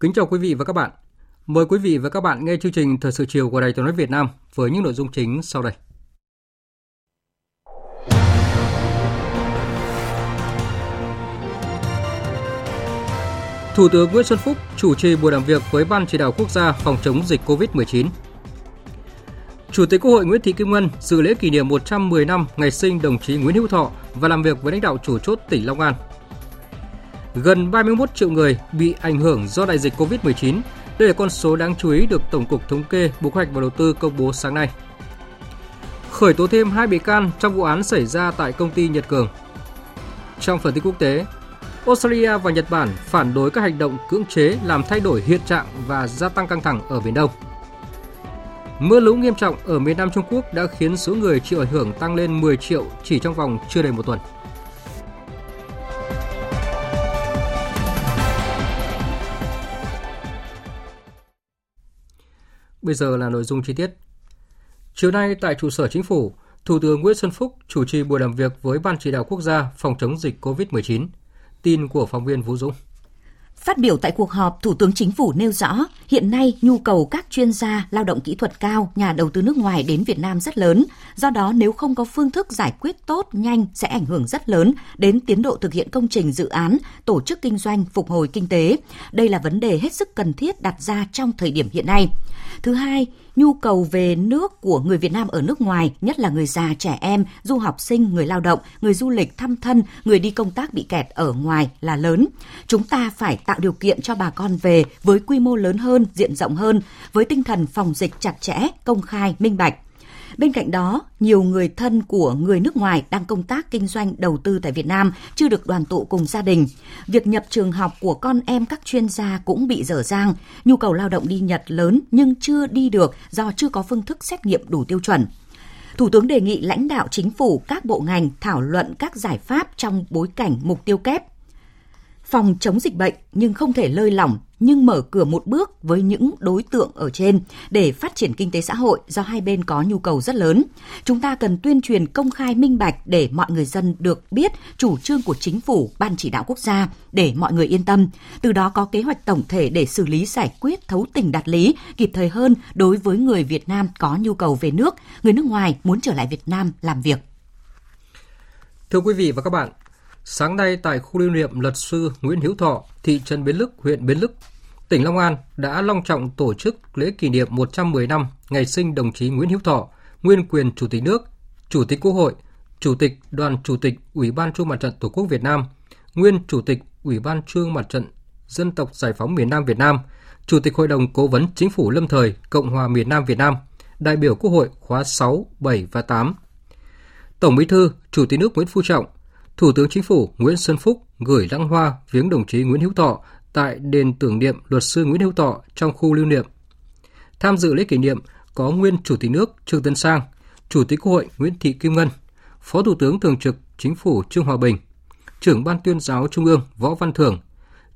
Kính chào quý vị và các bạn. Mời quý vị và các bạn nghe chương trình Thời sự chiều của Đài Tiếng nói Việt Nam với những nội dung chính sau đây. Thủ tướng Nguyễn Xuân Phúc chủ trì buổi làm việc với Ban chỉ đạo quốc gia phòng chống dịch COVID-19. Chủ tịch Quốc hội Nguyễn Thị Kim Ngân dự lễ kỷ niệm 110 năm ngày sinh đồng chí Nguyễn Hữu Thọ và làm việc với lãnh đạo chủ chốt tỉnh Long An gần 31 triệu người bị ảnh hưởng do đại dịch COVID-19. Đây là con số đáng chú ý được Tổng cục Thống kê Bộ Kế hoạch và Đầu tư công bố sáng nay. Khởi tố thêm hai bị can trong vụ án xảy ra tại công ty Nhật Cường. Trong phần tin quốc tế, Australia và Nhật Bản phản đối các hành động cưỡng chế làm thay đổi hiện trạng và gia tăng căng thẳng ở Biển Đông. Mưa lũ nghiêm trọng ở miền Nam Trung Quốc đã khiến số người chịu ảnh hưởng tăng lên 10 triệu chỉ trong vòng chưa đầy một tuần. Bây giờ là nội dung chi tiết. Chiều nay tại trụ sở chính phủ, Thủ tướng Nguyễn Xuân Phúc chủ trì buổi làm việc với Ban chỉ đạo quốc gia phòng chống dịch COVID-19. Tin của phóng viên Vũ Dũng. Phát biểu tại cuộc họp, Thủ tướng Chính phủ nêu rõ, hiện nay nhu cầu các chuyên gia, lao động kỹ thuật cao, nhà đầu tư nước ngoài đến Việt Nam rất lớn. Do đó, nếu không có phương thức giải quyết tốt, nhanh sẽ ảnh hưởng rất lớn đến tiến độ thực hiện công trình dự án, tổ chức kinh doanh, phục hồi kinh tế. Đây là vấn đề hết sức cần thiết đặt ra trong thời điểm hiện nay. Thứ hai, nhu cầu về nước của người Việt Nam ở nước ngoài, nhất là người già, trẻ em, du học sinh, người lao động, người du lịch thăm thân, người đi công tác bị kẹt ở ngoài là lớn. Chúng ta phải tạo điều kiện cho bà con về với quy mô lớn hơn, diện rộng hơn, với tinh thần phòng dịch chặt chẽ, công khai, minh bạch. Bên cạnh đó, nhiều người thân của người nước ngoài đang công tác kinh doanh đầu tư tại Việt Nam chưa được đoàn tụ cùng gia đình. Việc nhập trường học của con em các chuyên gia cũng bị dở dang. Nhu cầu lao động đi Nhật lớn nhưng chưa đi được do chưa có phương thức xét nghiệm đủ tiêu chuẩn. Thủ tướng đề nghị lãnh đạo chính phủ, các bộ ngành thảo luận các giải pháp trong bối cảnh mục tiêu kép phòng chống dịch bệnh nhưng không thể lơi lỏng nhưng mở cửa một bước với những đối tượng ở trên để phát triển kinh tế xã hội do hai bên có nhu cầu rất lớn. Chúng ta cần tuyên truyền công khai minh bạch để mọi người dân được biết chủ trương của chính phủ, ban chỉ đạo quốc gia để mọi người yên tâm. Từ đó có kế hoạch tổng thể để xử lý giải quyết thấu tình đạt lý kịp thời hơn đối với người Việt Nam có nhu cầu về nước, người nước ngoài muốn trở lại Việt Nam làm việc. Thưa quý vị và các bạn, Sáng nay tại khu lưu niệm luật sư Nguyễn Hữu Thọ, thị trấn Bến Lức, huyện Bến Lức, tỉnh Long An đã long trọng tổ chức lễ kỷ niệm 110 năm ngày sinh đồng chí Nguyễn Hữu Thọ, nguyên quyền Chủ tịch nước, Chủ tịch Quốc hội, Chủ tịch Đoàn Chủ tịch Ủy ban Trung mặt trận Tổ quốc Việt Nam, nguyên Chủ tịch Ủy ban Trung mặt trận Dân tộc Giải phóng miền Nam Việt Nam, Chủ tịch Hội đồng Cố vấn Chính phủ lâm thời Cộng hòa miền Nam Việt Nam, đại biểu Quốc hội khóa 6, 7 và 8. Tổng Bí thư, Chủ tịch nước Nguyễn Phú Trọng, Thủ tướng Chính phủ Nguyễn Xuân Phúc gửi lãng hoa viếng đồng chí Nguyễn Hữu Thọ tại đền tưởng niệm luật sư Nguyễn Hữu Thọ trong khu lưu niệm. Tham dự lễ kỷ niệm có nguyên Chủ tịch nước Trương Tấn Sang, Chủ tịch Quốc hội Nguyễn Thị Kim Ngân, Phó Thủ tướng Thường trực Chính phủ Trương Hòa Bình, Trưởng Ban Tuyên giáo Trung ương Võ Văn Thưởng,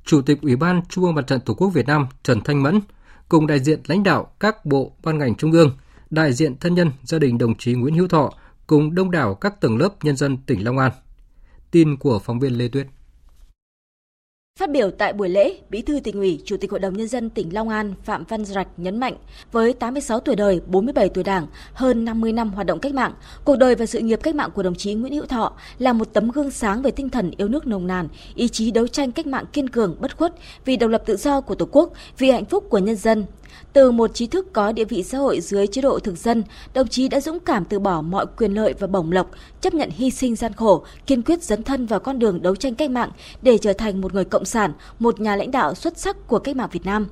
Chủ tịch Ủy ban Trung ương Mặt trận Tổ quốc Việt Nam Trần Thanh Mẫn, cùng đại diện lãnh đạo các bộ ban ngành trung ương, đại diện thân nhân gia đình đồng chí Nguyễn Hữu Thọ cùng đông đảo các tầng lớp nhân dân tỉnh Long An. Tin của phóng viên Lê Tuyết. Phát biểu tại buổi lễ, Bí thư tỉnh ủy, Chủ tịch Hội đồng nhân dân tỉnh Long An Phạm Văn Rạch nhấn mạnh, với 86 tuổi đời, 47 tuổi Đảng, hơn 50 năm hoạt động cách mạng, cuộc đời và sự nghiệp cách mạng của đồng chí Nguyễn Hữu Thọ là một tấm gương sáng về tinh thần yêu nước nồng nàn, ý chí đấu tranh cách mạng kiên cường, bất khuất vì độc lập tự do của Tổ quốc, vì hạnh phúc của nhân dân. Từ một trí thức có địa vị xã hội dưới chế độ thực dân, đồng chí đã dũng cảm từ bỏ mọi quyền lợi và bổng lộc, chấp nhận hy sinh gian khổ, kiên quyết dấn thân vào con đường đấu tranh cách mạng để trở thành một người cộng sản, một nhà lãnh đạo xuất sắc của cách mạng Việt Nam.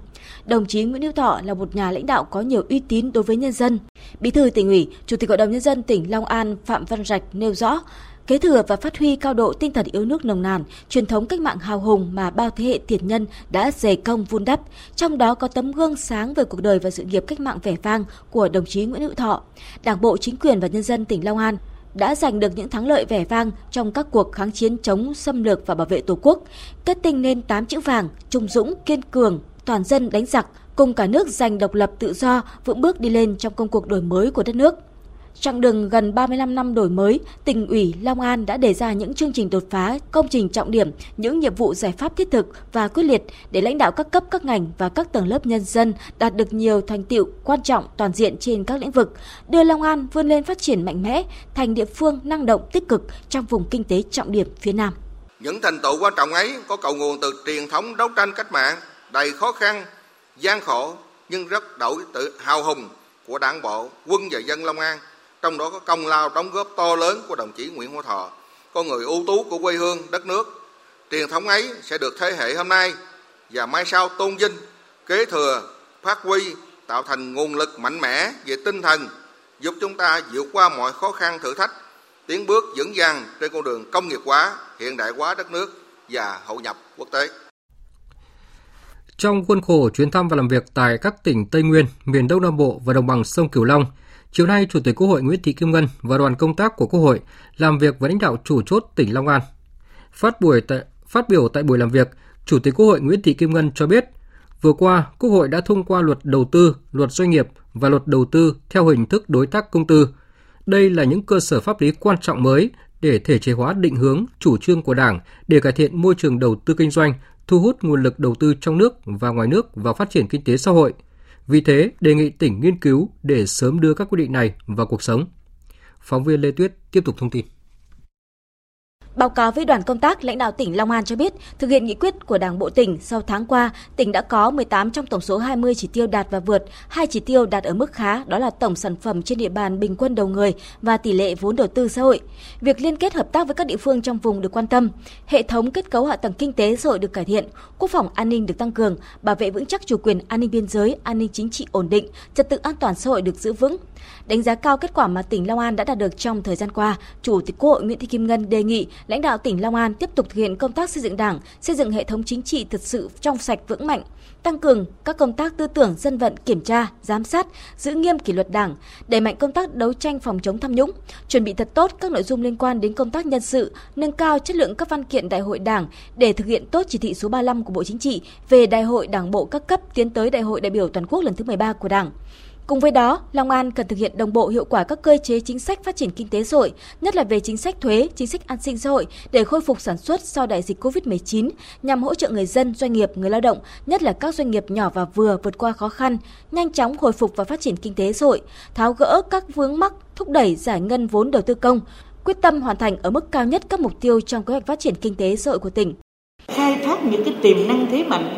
Đồng chí Nguyễn Hữu Thọ là một nhà lãnh đạo có nhiều uy tín đối với nhân dân. Bí thư tỉnh ủy, Chủ tịch Hội đồng nhân dân tỉnh Long An Phạm Văn Rạch nêu rõ, kế thừa và phát huy cao độ tinh thần yêu nước nồng nàn, truyền thống cách mạng hào hùng mà bao thế hệ tiền nhân đã dày công vun đắp, trong đó có tấm gương sáng về cuộc đời và sự nghiệp cách mạng vẻ vang của đồng chí Nguyễn Hữu Thọ. Đảng bộ, chính quyền và nhân dân tỉnh Long An đã giành được những thắng lợi vẻ vang trong các cuộc kháng chiến chống xâm lược và bảo vệ Tổ quốc, kết tinh nên 8 chữ vàng, trung dũng, kiên cường, toàn dân đánh giặc, cùng cả nước giành độc lập tự do, vững bước đi lên trong công cuộc đổi mới của đất nước. Chặng đường gần 35 năm đổi mới, tỉnh ủy Long An đã đề ra những chương trình đột phá, công trình trọng điểm, những nhiệm vụ giải pháp thiết thực và quyết liệt để lãnh đạo các cấp các ngành và các tầng lớp nhân dân đạt được nhiều thành tiệu quan trọng toàn diện trên các lĩnh vực, đưa Long An vươn lên phát triển mạnh mẽ thành địa phương năng động tích cực trong vùng kinh tế trọng điểm phía Nam. Những thành tựu quan trọng ấy có cầu nguồn từ truyền thống đấu tranh cách mạng đầy khó khăn, gian khổ nhưng rất đổi tự hào hùng của đảng bộ, quân và dân Long An trong đó có công lao đóng góp to lớn của đồng chí Nguyễn Hữu Thọ, con người ưu tú của quê hương, đất nước. Truyền thống ấy sẽ được thế hệ hôm nay và mai sau tôn vinh, kế thừa, phát huy, tạo thành nguồn lực mạnh mẽ về tinh thần, giúp chúng ta vượt qua mọi khó khăn thử thách, tiến bước vững vàng trên con đường công nghiệp hóa, hiện đại hóa đất nước và hội nhập quốc tế. Trong khuôn khổ chuyến thăm và làm việc tại các tỉnh Tây Nguyên, miền Đông Nam Bộ và đồng bằng sông Cửu Long, Chiều nay, Chủ tịch Quốc hội Nguyễn Thị Kim Ngân và đoàn công tác của Quốc hội làm việc với lãnh đạo chủ chốt tỉnh Long An. Phát buổi tại, phát biểu tại buổi làm việc, Chủ tịch Quốc hội Nguyễn Thị Kim Ngân cho biết, vừa qua Quốc hội đã thông qua luật đầu tư, luật doanh nghiệp và luật đầu tư theo hình thức đối tác công tư. Đây là những cơ sở pháp lý quan trọng mới để thể chế hóa định hướng, chủ trương của Đảng để cải thiện môi trường đầu tư kinh doanh, thu hút nguồn lực đầu tư trong nước và ngoài nước vào phát triển kinh tế xã hội – vì thế, đề nghị tỉnh nghiên cứu để sớm đưa các quy định này vào cuộc sống. Phóng viên Lê Tuyết tiếp tục thông tin. Báo cáo với đoàn công tác, lãnh đạo tỉnh Long An cho biết, thực hiện nghị quyết của Đảng bộ tỉnh, sau tháng qua, tỉnh đã có 18 trong tổng số 20 chỉ tiêu đạt và vượt, hai chỉ tiêu đạt ở mức khá, đó là tổng sản phẩm trên địa bàn bình quân đầu người và tỷ lệ vốn đầu tư xã hội. Việc liên kết hợp tác với các địa phương trong vùng được quan tâm, hệ thống kết cấu hạ tầng kinh tế xã hội được cải thiện, quốc phòng an ninh được tăng cường, bảo vệ vững chắc chủ quyền an ninh biên giới, an ninh chính trị ổn định, trật tự an toàn xã hội được giữ vững. Đánh giá cao kết quả mà tỉnh Long An đã đạt được trong thời gian qua, Chủ tịch Quốc hội Nguyễn Thị Kim Ngân đề nghị lãnh đạo tỉnh Long An tiếp tục thực hiện công tác xây dựng Đảng, xây dựng hệ thống chính trị thật sự trong sạch vững mạnh, tăng cường các công tác tư tưởng dân vận kiểm tra, giám sát, giữ nghiêm kỷ luật Đảng, đẩy mạnh công tác đấu tranh phòng chống tham nhũng, chuẩn bị thật tốt các nội dung liên quan đến công tác nhân sự, nâng cao chất lượng các văn kiện đại hội Đảng để thực hiện tốt chỉ thị số 35 của Bộ Chính trị về đại hội Đảng bộ các cấp tiến tới đại hội đại biểu toàn quốc lần thứ 13 của Đảng. Cùng với đó, Long An cần thực hiện đồng bộ hiệu quả các cơ chế chính sách phát triển kinh tế xã hội, nhất là về chính sách thuế, chính sách an sinh xã hội để khôi phục sản xuất sau đại dịch COVID-19 nhằm hỗ trợ người dân, doanh nghiệp, người lao động, nhất là các doanh nghiệp nhỏ và vừa vượt qua khó khăn, nhanh chóng hồi phục và phát triển kinh tế xã hội, tháo gỡ các vướng mắc, thúc đẩy giải ngân vốn đầu tư công, quyết tâm hoàn thành ở mức cao nhất các mục tiêu trong kế hoạch phát triển kinh tế xã hội của tỉnh. Khai thác những cái tiềm năng thế mạnh.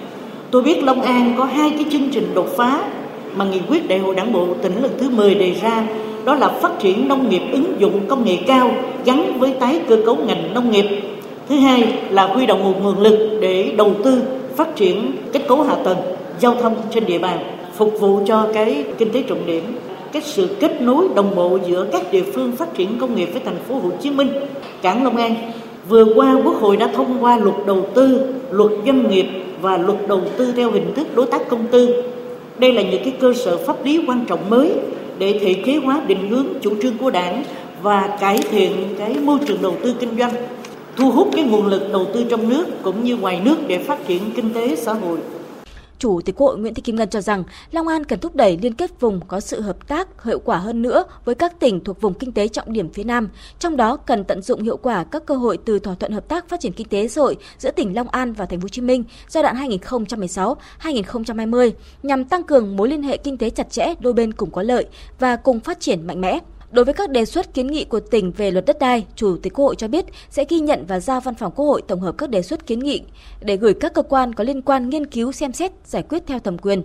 Tôi biết Long An có hai cái chương trình đột phá mà nghị quyết đại hội đảng bộ tỉnh lần thứ 10 đề ra đó là phát triển nông nghiệp ứng dụng công nghệ cao gắn với tái cơ cấu ngành nông nghiệp. Thứ hai là huy động nguồn nguồn lực để đầu tư phát triển kết cấu hạ tầng giao thông trên địa bàn phục vụ cho cái kinh tế trọng điểm cái sự kết nối đồng bộ giữa các địa phương phát triển công nghiệp với thành phố Hồ Chí Minh, cảng Long An. Vừa qua Quốc hội đã thông qua luật đầu tư, luật doanh nghiệp và luật đầu tư theo hình thức đối tác công tư đây là những cái cơ sở pháp lý quan trọng mới để thể chế hóa định hướng chủ trương của đảng và cải thiện cái môi trường đầu tư kinh doanh, thu hút cái nguồn lực đầu tư trong nước cũng như ngoài nước để phát triển kinh tế xã hội. Chủ tịch Quốc hội Nguyễn Thị Kim Ngân cho rằng Long An cần thúc đẩy liên kết vùng có sự hợp tác hiệu quả hơn nữa với các tỉnh thuộc vùng kinh tế trọng điểm phía Nam, trong đó cần tận dụng hiệu quả các cơ hội từ thỏa thuận hợp tác phát triển kinh tế xã hội giữa tỉnh Long An và thành phố Hồ Chí Minh giai đoạn 2016-2020 nhằm tăng cường mối liên hệ kinh tế chặt chẽ đôi bên cùng có lợi và cùng phát triển mạnh mẽ. Đối với các đề xuất kiến nghị của tỉnh về luật đất đai, Chủ tịch Quốc hội cho biết sẽ ghi nhận và giao Văn phòng Quốc hội tổng hợp các đề xuất kiến nghị để gửi các cơ quan có liên quan nghiên cứu xem xét giải quyết theo thẩm quyền.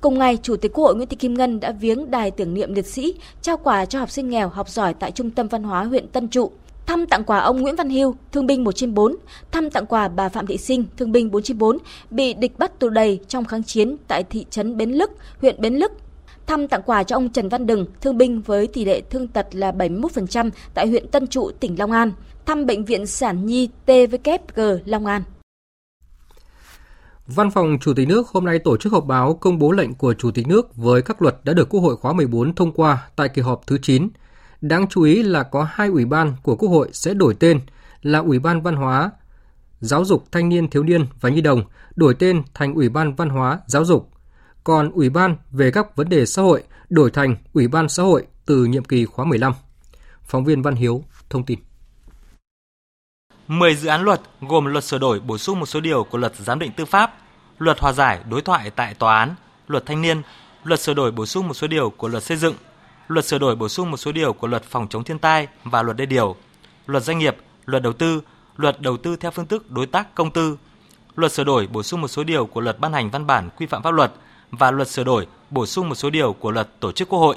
Cùng ngày, Chủ tịch Quốc hội Nguyễn Thị Kim Ngân đã viếng đài tưởng niệm liệt sĩ, trao quà cho học sinh nghèo học giỏi tại Trung tâm Văn hóa huyện Tân Trụ, thăm tặng quà ông Nguyễn Văn Hưu, thương binh 194, thăm tặng quà bà Phạm Thị Sinh, thương binh 494, bị địch bắt tù đầy trong kháng chiến tại thị trấn Bến Lức, huyện Bến Lức, thăm tặng quà cho ông Trần Văn Đừng, thương binh với tỷ lệ thương tật là 71% tại huyện Tân Trụ, tỉnh Long An, thăm bệnh viện Sản Nhi TVKG Long An. Văn phòng Chủ tịch nước hôm nay tổ chức họp báo công bố lệnh của Chủ tịch nước với các luật đã được Quốc hội khóa 14 thông qua tại kỳ họp thứ 9. Đáng chú ý là có hai ủy ban của Quốc hội sẽ đổi tên là Ủy ban Văn hóa, Giáo dục Thanh niên Thiếu niên và Nhi đồng đổi tên thành Ủy ban Văn hóa, Giáo dục. Còn Ủy ban về các vấn đề xã hội đổi thành Ủy ban xã hội từ nhiệm kỳ khóa 15. Phóng viên Văn Hiếu thông tin. 10 dự án luật gồm luật sửa đổi bổ sung một số điều của luật giám định tư pháp, luật hòa giải đối thoại tại tòa án, luật thanh niên, luật sửa đổi bổ sung một số điều của luật xây dựng, luật sửa đổi bổ sung một số điều của luật phòng chống thiên tai và luật đê điều, luật doanh nghiệp, luật đầu tư, luật đầu tư theo phương thức đối tác công tư, luật sửa đổi bổ sung một số điều của luật ban hành văn bản quy phạm pháp luật và luật sửa đổi bổ sung một số điều của luật tổ chức quốc hội.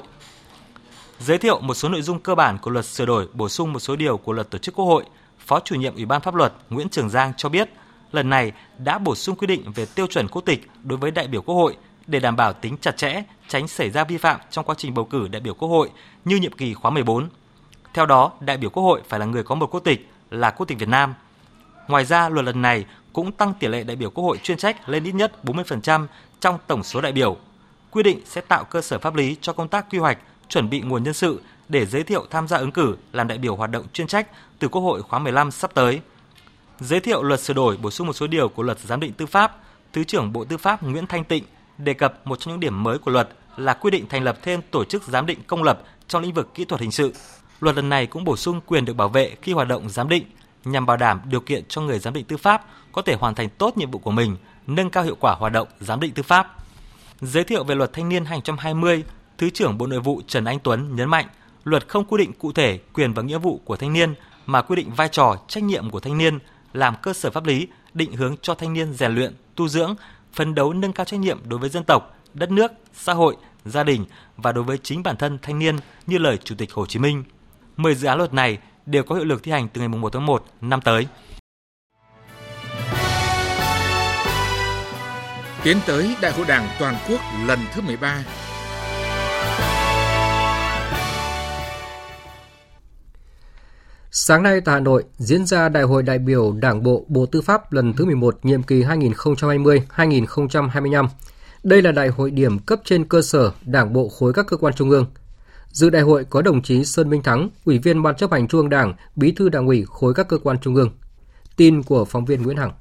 Giới thiệu một số nội dung cơ bản của luật sửa đổi bổ sung một số điều của luật tổ chức quốc hội – Phó chủ nhiệm Ủy ban pháp luật Nguyễn Trường Giang cho biết, lần này đã bổ sung quy định về tiêu chuẩn quốc tịch đối với đại biểu Quốc hội để đảm bảo tính chặt chẽ, tránh xảy ra vi phạm trong quá trình bầu cử đại biểu Quốc hội như nhiệm kỳ khóa 14. Theo đó, đại biểu Quốc hội phải là người có một quốc tịch là quốc tịch Việt Nam. Ngoài ra, luật lần này cũng tăng tỷ lệ đại biểu Quốc hội chuyên trách lên ít nhất 40% trong tổng số đại biểu. Quy định sẽ tạo cơ sở pháp lý cho công tác quy hoạch, chuẩn bị nguồn nhân sự để giới thiệu tham gia ứng cử làm đại biểu hoạt động chuyên trách từ Quốc hội khóa 15 sắp tới. Giới thiệu luật sửa đổi bổ sung một số điều của luật giám định tư pháp, Thứ trưởng Bộ Tư pháp Nguyễn Thanh Tịnh đề cập một trong những điểm mới của luật là quy định thành lập thêm tổ chức giám định công lập trong lĩnh vực kỹ thuật hình sự. Luật lần này cũng bổ sung quyền được bảo vệ khi hoạt động giám định nhằm bảo đảm điều kiện cho người giám định tư pháp có thể hoàn thành tốt nhiệm vụ của mình, nâng cao hiệu quả hoạt động giám định tư pháp. Giới thiệu về luật thanh niên 2020, Thứ trưởng Bộ Nội vụ Trần Anh Tuấn nhấn mạnh luật không quy định cụ thể quyền và nghĩa vụ của thanh niên mà quy định vai trò, trách nhiệm của thanh niên làm cơ sở pháp lý định hướng cho thanh niên rèn luyện, tu dưỡng, phấn đấu nâng cao trách nhiệm đối với dân tộc, đất nước, xã hội, gia đình và đối với chính bản thân thanh niên như lời Chủ tịch Hồ Chí Minh. 10 dự án luật này đều có hiệu lực thi hành từ ngày 1 tháng 1 năm tới. Tiến tới Đại hội Đảng toàn quốc lần thứ 13 Sáng nay tại Hà Nội diễn ra Đại hội đại biểu Đảng bộ Bộ Tư pháp lần thứ 11 nhiệm kỳ 2020-2025. Đây là đại hội điểm cấp trên cơ sở Đảng bộ khối các cơ quan trung ương. Dự đại hội có đồng chí Sơn Minh Thắng, Ủy viên Ban chấp hành Trung ương Đảng, Bí thư Đảng ủy khối các cơ quan trung ương. Tin của phóng viên Nguyễn Hằng.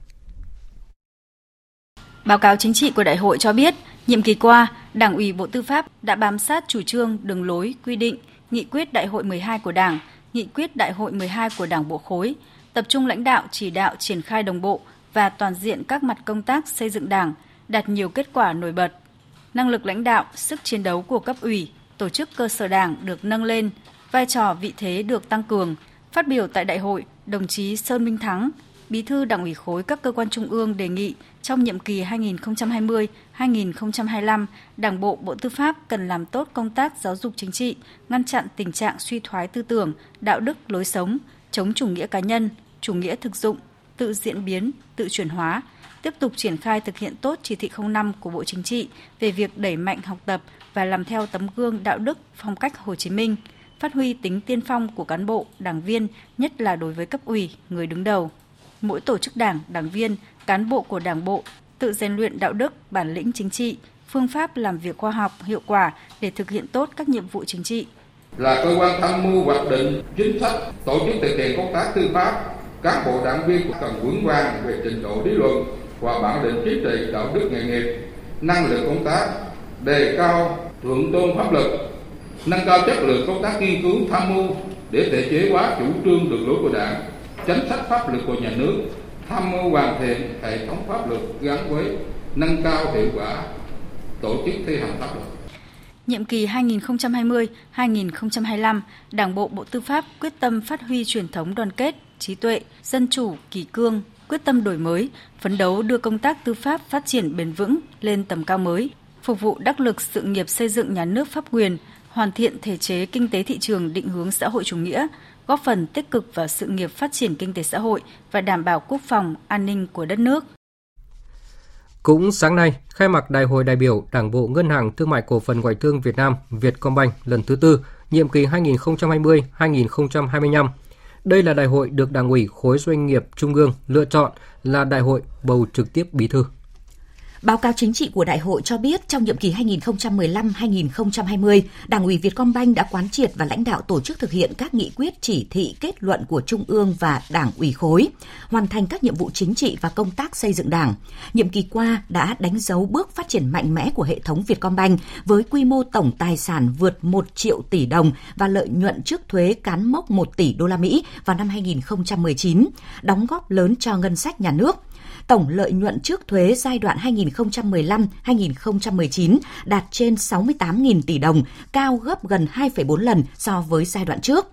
Báo cáo chính trị của đại hội cho biết, nhiệm kỳ qua, Đảng ủy Bộ Tư pháp đã bám sát chủ trương, đường lối, quy định, nghị quyết đại hội 12 của Đảng, nghị quyết đại hội 12 của Đảng bộ khối, tập trung lãnh đạo chỉ đạo triển khai đồng bộ và toàn diện các mặt công tác xây dựng Đảng, đạt nhiều kết quả nổi bật. Năng lực lãnh đạo, sức chiến đấu của cấp ủy, tổ chức cơ sở Đảng được nâng lên, vai trò vị thế được tăng cường. Phát biểu tại đại hội, đồng chí Sơn Minh Thắng, Bí thư Đảng ủy khối các cơ quan trung ương đề nghị trong nhiệm kỳ 2020-2025, Đảng bộ Bộ Tư pháp cần làm tốt công tác giáo dục chính trị, ngăn chặn tình trạng suy thoái tư tưởng, đạo đức lối sống, chống chủ nghĩa cá nhân, chủ nghĩa thực dụng, tự diễn biến, tự chuyển hóa, tiếp tục triển khai thực hiện tốt chỉ thị 05 của Bộ Chính trị về việc đẩy mạnh học tập và làm theo tấm gương đạo đức phong cách Hồ Chí Minh, phát huy tính tiên phong của cán bộ, đảng viên, nhất là đối với cấp ủy, người đứng đầu mỗi tổ chức đảng, đảng viên, cán bộ của đảng bộ tự rèn luyện đạo đức, bản lĩnh chính trị, phương pháp làm việc khoa học, hiệu quả để thực hiện tốt các nhiệm vụ chính trị. Là cơ quan tham mưu hoạch định chính sách, tổ chức thực hiện công tác tư pháp, các bộ đảng viên cần vững vàng về trình độ lý luận và bản lĩnh chính trị đạo đức nghề nghiệp, năng lực công tác, đề cao thượng tôn pháp luật, nâng cao chất lượng công tác nghiên cứu tham mưu để thể chế hóa chủ trương đường lối của đảng chính sách pháp luật của nhà nước tham mưu hoàn thiện hệ thống pháp luật gắn với nâng cao hiệu quả tổ chức thi hành pháp luật. Nhiệm kỳ 2020-2025, Đảng bộ Bộ Tư pháp quyết tâm phát huy truyền thống đoàn kết, trí tuệ, dân chủ, kỳ cương, quyết tâm đổi mới, phấn đấu đưa công tác tư pháp phát triển bền vững lên tầm cao mới, phục vụ đắc lực sự nghiệp xây dựng nhà nước pháp quyền, hoàn thiện thể chế kinh tế thị trường định hướng xã hội chủ nghĩa, góp phần tích cực vào sự nghiệp phát triển kinh tế xã hội và đảm bảo quốc phòng, an ninh của đất nước. Cũng sáng nay, khai mạc Đại hội đại biểu Đảng bộ Ngân hàng Thương mại Cổ phần Ngoại thương Việt Nam Vietcombank lần thứ tư, nhiệm kỳ 2020-2025. Đây là đại hội được Đảng ủy khối doanh nghiệp Trung ương lựa chọn là đại hội bầu trực tiếp bí thư. Báo cáo chính trị của đại hội cho biết trong nhiệm kỳ 2015-2020, Đảng ủy Vietcombank đã quán triệt và lãnh đạo tổ chức thực hiện các nghị quyết chỉ thị kết luận của Trung ương và Đảng ủy khối, hoàn thành các nhiệm vụ chính trị và công tác xây dựng Đảng. Nhiệm kỳ qua đã đánh dấu bước phát triển mạnh mẽ của hệ thống Vietcombank với quy mô tổng tài sản vượt 1 triệu tỷ đồng và lợi nhuận trước thuế cán mốc 1 tỷ đô la Mỹ vào năm 2019, đóng góp lớn cho ngân sách nhà nước tổng lợi nhuận trước thuế giai đoạn 2015-2019 đạt trên 68.000 tỷ đồng, cao gấp gần 2,4 lần so với giai đoạn trước.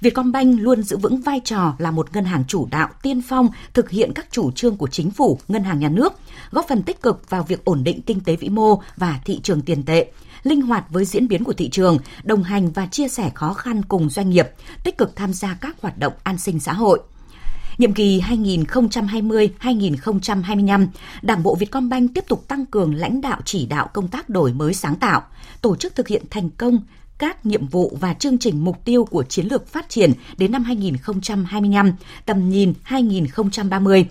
Vietcombank luôn giữ vững vai trò là một ngân hàng chủ đạo tiên phong thực hiện các chủ trương của chính phủ, ngân hàng nhà nước, góp phần tích cực vào việc ổn định kinh tế vĩ mô và thị trường tiền tệ linh hoạt với diễn biến của thị trường, đồng hành và chia sẻ khó khăn cùng doanh nghiệp, tích cực tham gia các hoạt động an sinh xã hội. Nhiệm kỳ 2020-2025, Đảng bộ Vietcombank tiếp tục tăng cường lãnh đạo chỉ đạo công tác đổi mới sáng tạo, tổ chức thực hiện thành công các nhiệm vụ và chương trình mục tiêu của chiến lược phát triển đến năm 2025, tầm nhìn 2030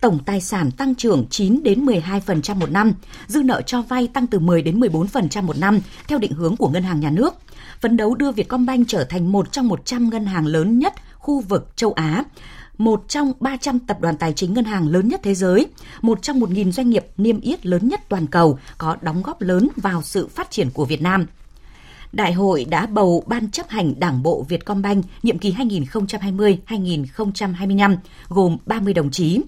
tổng tài sản tăng trưởng 9 đến 12% một năm, dư nợ cho vay tăng từ 10 đến 14% một năm theo định hướng của ngân hàng nhà nước. Phấn đấu đưa Vietcombank trở thành một trong 100 ngân hàng lớn nhất khu vực châu Á, một trong 300 tập đoàn tài chính ngân hàng lớn nhất thế giới, một trong 1.000 doanh nghiệp niêm yết lớn nhất toàn cầu có đóng góp lớn vào sự phát triển của Việt Nam. Đại hội đã bầu Ban chấp hành Đảng bộ Vietcombank nhiệm kỳ 2020-2025 gồm 30 đồng chí.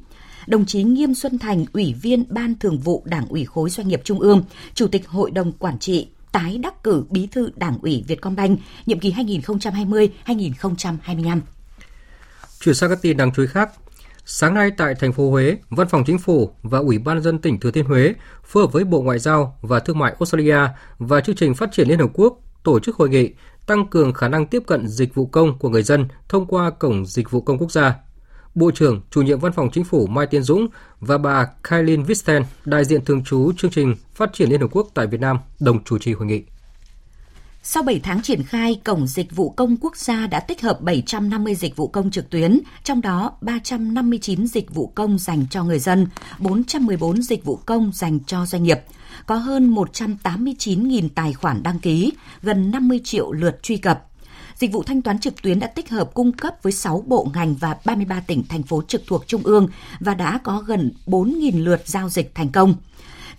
Đồng chí Nghiêm Xuân Thành, Ủy viên Ban Thường vụ Đảng ủy khối doanh nghiệp Trung ương, Chủ tịch Hội đồng Quản trị, tái đắc cử Bí thư Đảng ủy Vietcombank nhiệm kỳ 2020-2025. Chuyển sang các tin đáng chú ý khác. Sáng nay tại thành phố Huế, Văn phòng Chính phủ và Ủy ban dân tỉnh Thừa Thiên Huế phối hợp với Bộ Ngoại giao và Thương mại Australia và chương trình phát triển Liên Hợp Quốc tổ chức hội nghị tăng cường khả năng tiếp cận dịch vụ công của người dân thông qua Cổng Dịch vụ Công Quốc gia. Bộ trưởng, chủ nhiệm Văn phòng Chính phủ Mai Tiến Dũng và bà Kailin Visten, đại diện thường trú chương trình phát triển Liên Hợp Quốc tại Việt Nam, đồng chủ trì hội nghị. Sau 7 tháng triển khai, Cổng Dịch vụ Công Quốc gia đã tích hợp 750 dịch vụ công trực tuyến, trong đó 359 dịch vụ công dành cho người dân, 414 dịch vụ công dành cho doanh nghiệp. Có hơn 189.000 tài khoản đăng ký, gần 50 triệu lượt truy cập. Dịch vụ thanh toán trực tuyến đã tích hợp cung cấp với 6 bộ ngành và 33 tỉnh, thành phố trực thuộc Trung ương và đã có gần 4.000 lượt giao dịch thành công.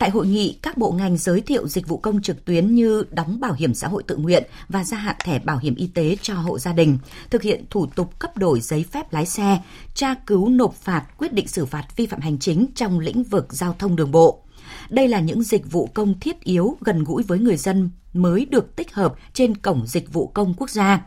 Tại hội nghị, các bộ ngành giới thiệu dịch vụ công trực tuyến như đóng bảo hiểm xã hội tự nguyện và gia hạn thẻ bảo hiểm y tế cho hộ gia đình, thực hiện thủ tục cấp đổi giấy phép lái xe, tra cứu nộp phạt quyết định xử phạt vi phạm hành chính trong lĩnh vực giao thông đường bộ. Đây là những dịch vụ công thiết yếu gần gũi với người dân mới được tích hợp trên cổng dịch vụ công quốc gia.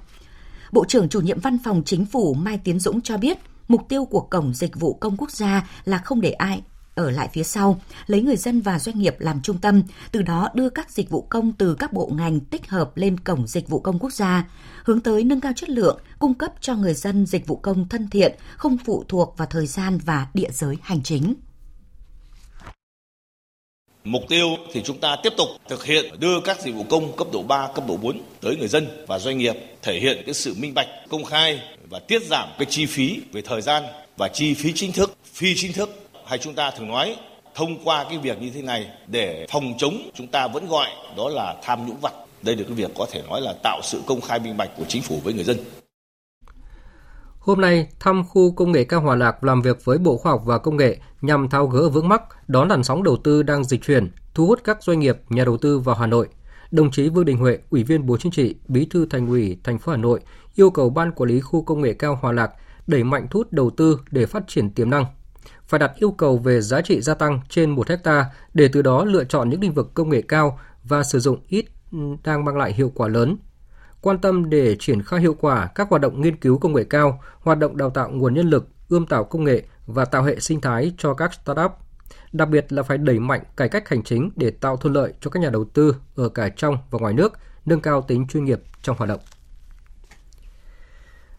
Bộ trưởng chủ nhiệm văn phòng chính phủ Mai Tiến Dũng cho biết, mục tiêu của cổng dịch vụ công quốc gia là không để ai ở lại phía sau, lấy người dân và doanh nghiệp làm trung tâm, từ đó đưa các dịch vụ công từ các bộ ngành tích hợp lên cổng dịch vụ công quốc gia, hướng tới nâng cao chất lượng, cung cấp cho người dân dịch vụ công thân thiện, không phụ thuộc vào thời gian và địa giới hành chính. Mục tiêu thì chúng ta tiếp tục thực hiện đưa các dịch vụ công cấp độ 3, cấp độ 4 tới người dân và doanh nghiệp, thể hiện cái sự minh bạch, công khai và tiết giảm cái chi phí về thời gian và chi phí chính thức, phi chính thức hay chúng ta thường nói thông qua cái việc như thế này để phòng chống chúng ta vẫn gọi đó là tham nhũng vặt. Đây là cái việc có thể nói là tạo sự công khai minh bạch của chính phủ với người dân. Hôm nay, thăm khu công nghệ cao Hòa Lạc làm việc với Bộ Khoa học và Công nghệ nhằm tháo gỡ vướng mắc đón làn sóng đầu tư đang dịch chuyển, thu hút các doanh nghiệp, nhà đầu tư vào Hà Nội. Đồng chí Vương Đình Huệ, Ủy viên Bộ Chính trị, Bí thư Thành ủy thành phố Hà Nội yêu cầu Ban Quản lý khu công nghệ cao Hòa Lạc đẩy mạnh thu hút đầu tư để phát triển tiềm năng, phải đặt yêu cầu về giá trị gia tăng trên 1 hecta để từ đó lựa chọn những lĩnh vực công nghệ cao và sử dụng ít đang mang lại hiệu quả lớn. Quan tâm để triển khai hiệu quả các hoạt động nghiên cứu công nghệ cao, hoạt động đào tạo nguồn nhân lực, ươm tạo công nghệ và tạo hệ sinh thái cho các startup, Đặc biệt là phải đẩy mạnh cải cách hành chính để tạo thuận lợi cho các nhà đầu tư ở cả trong và ngoài nước, nâng cao tính chuyên nghiệp trong hoạt động.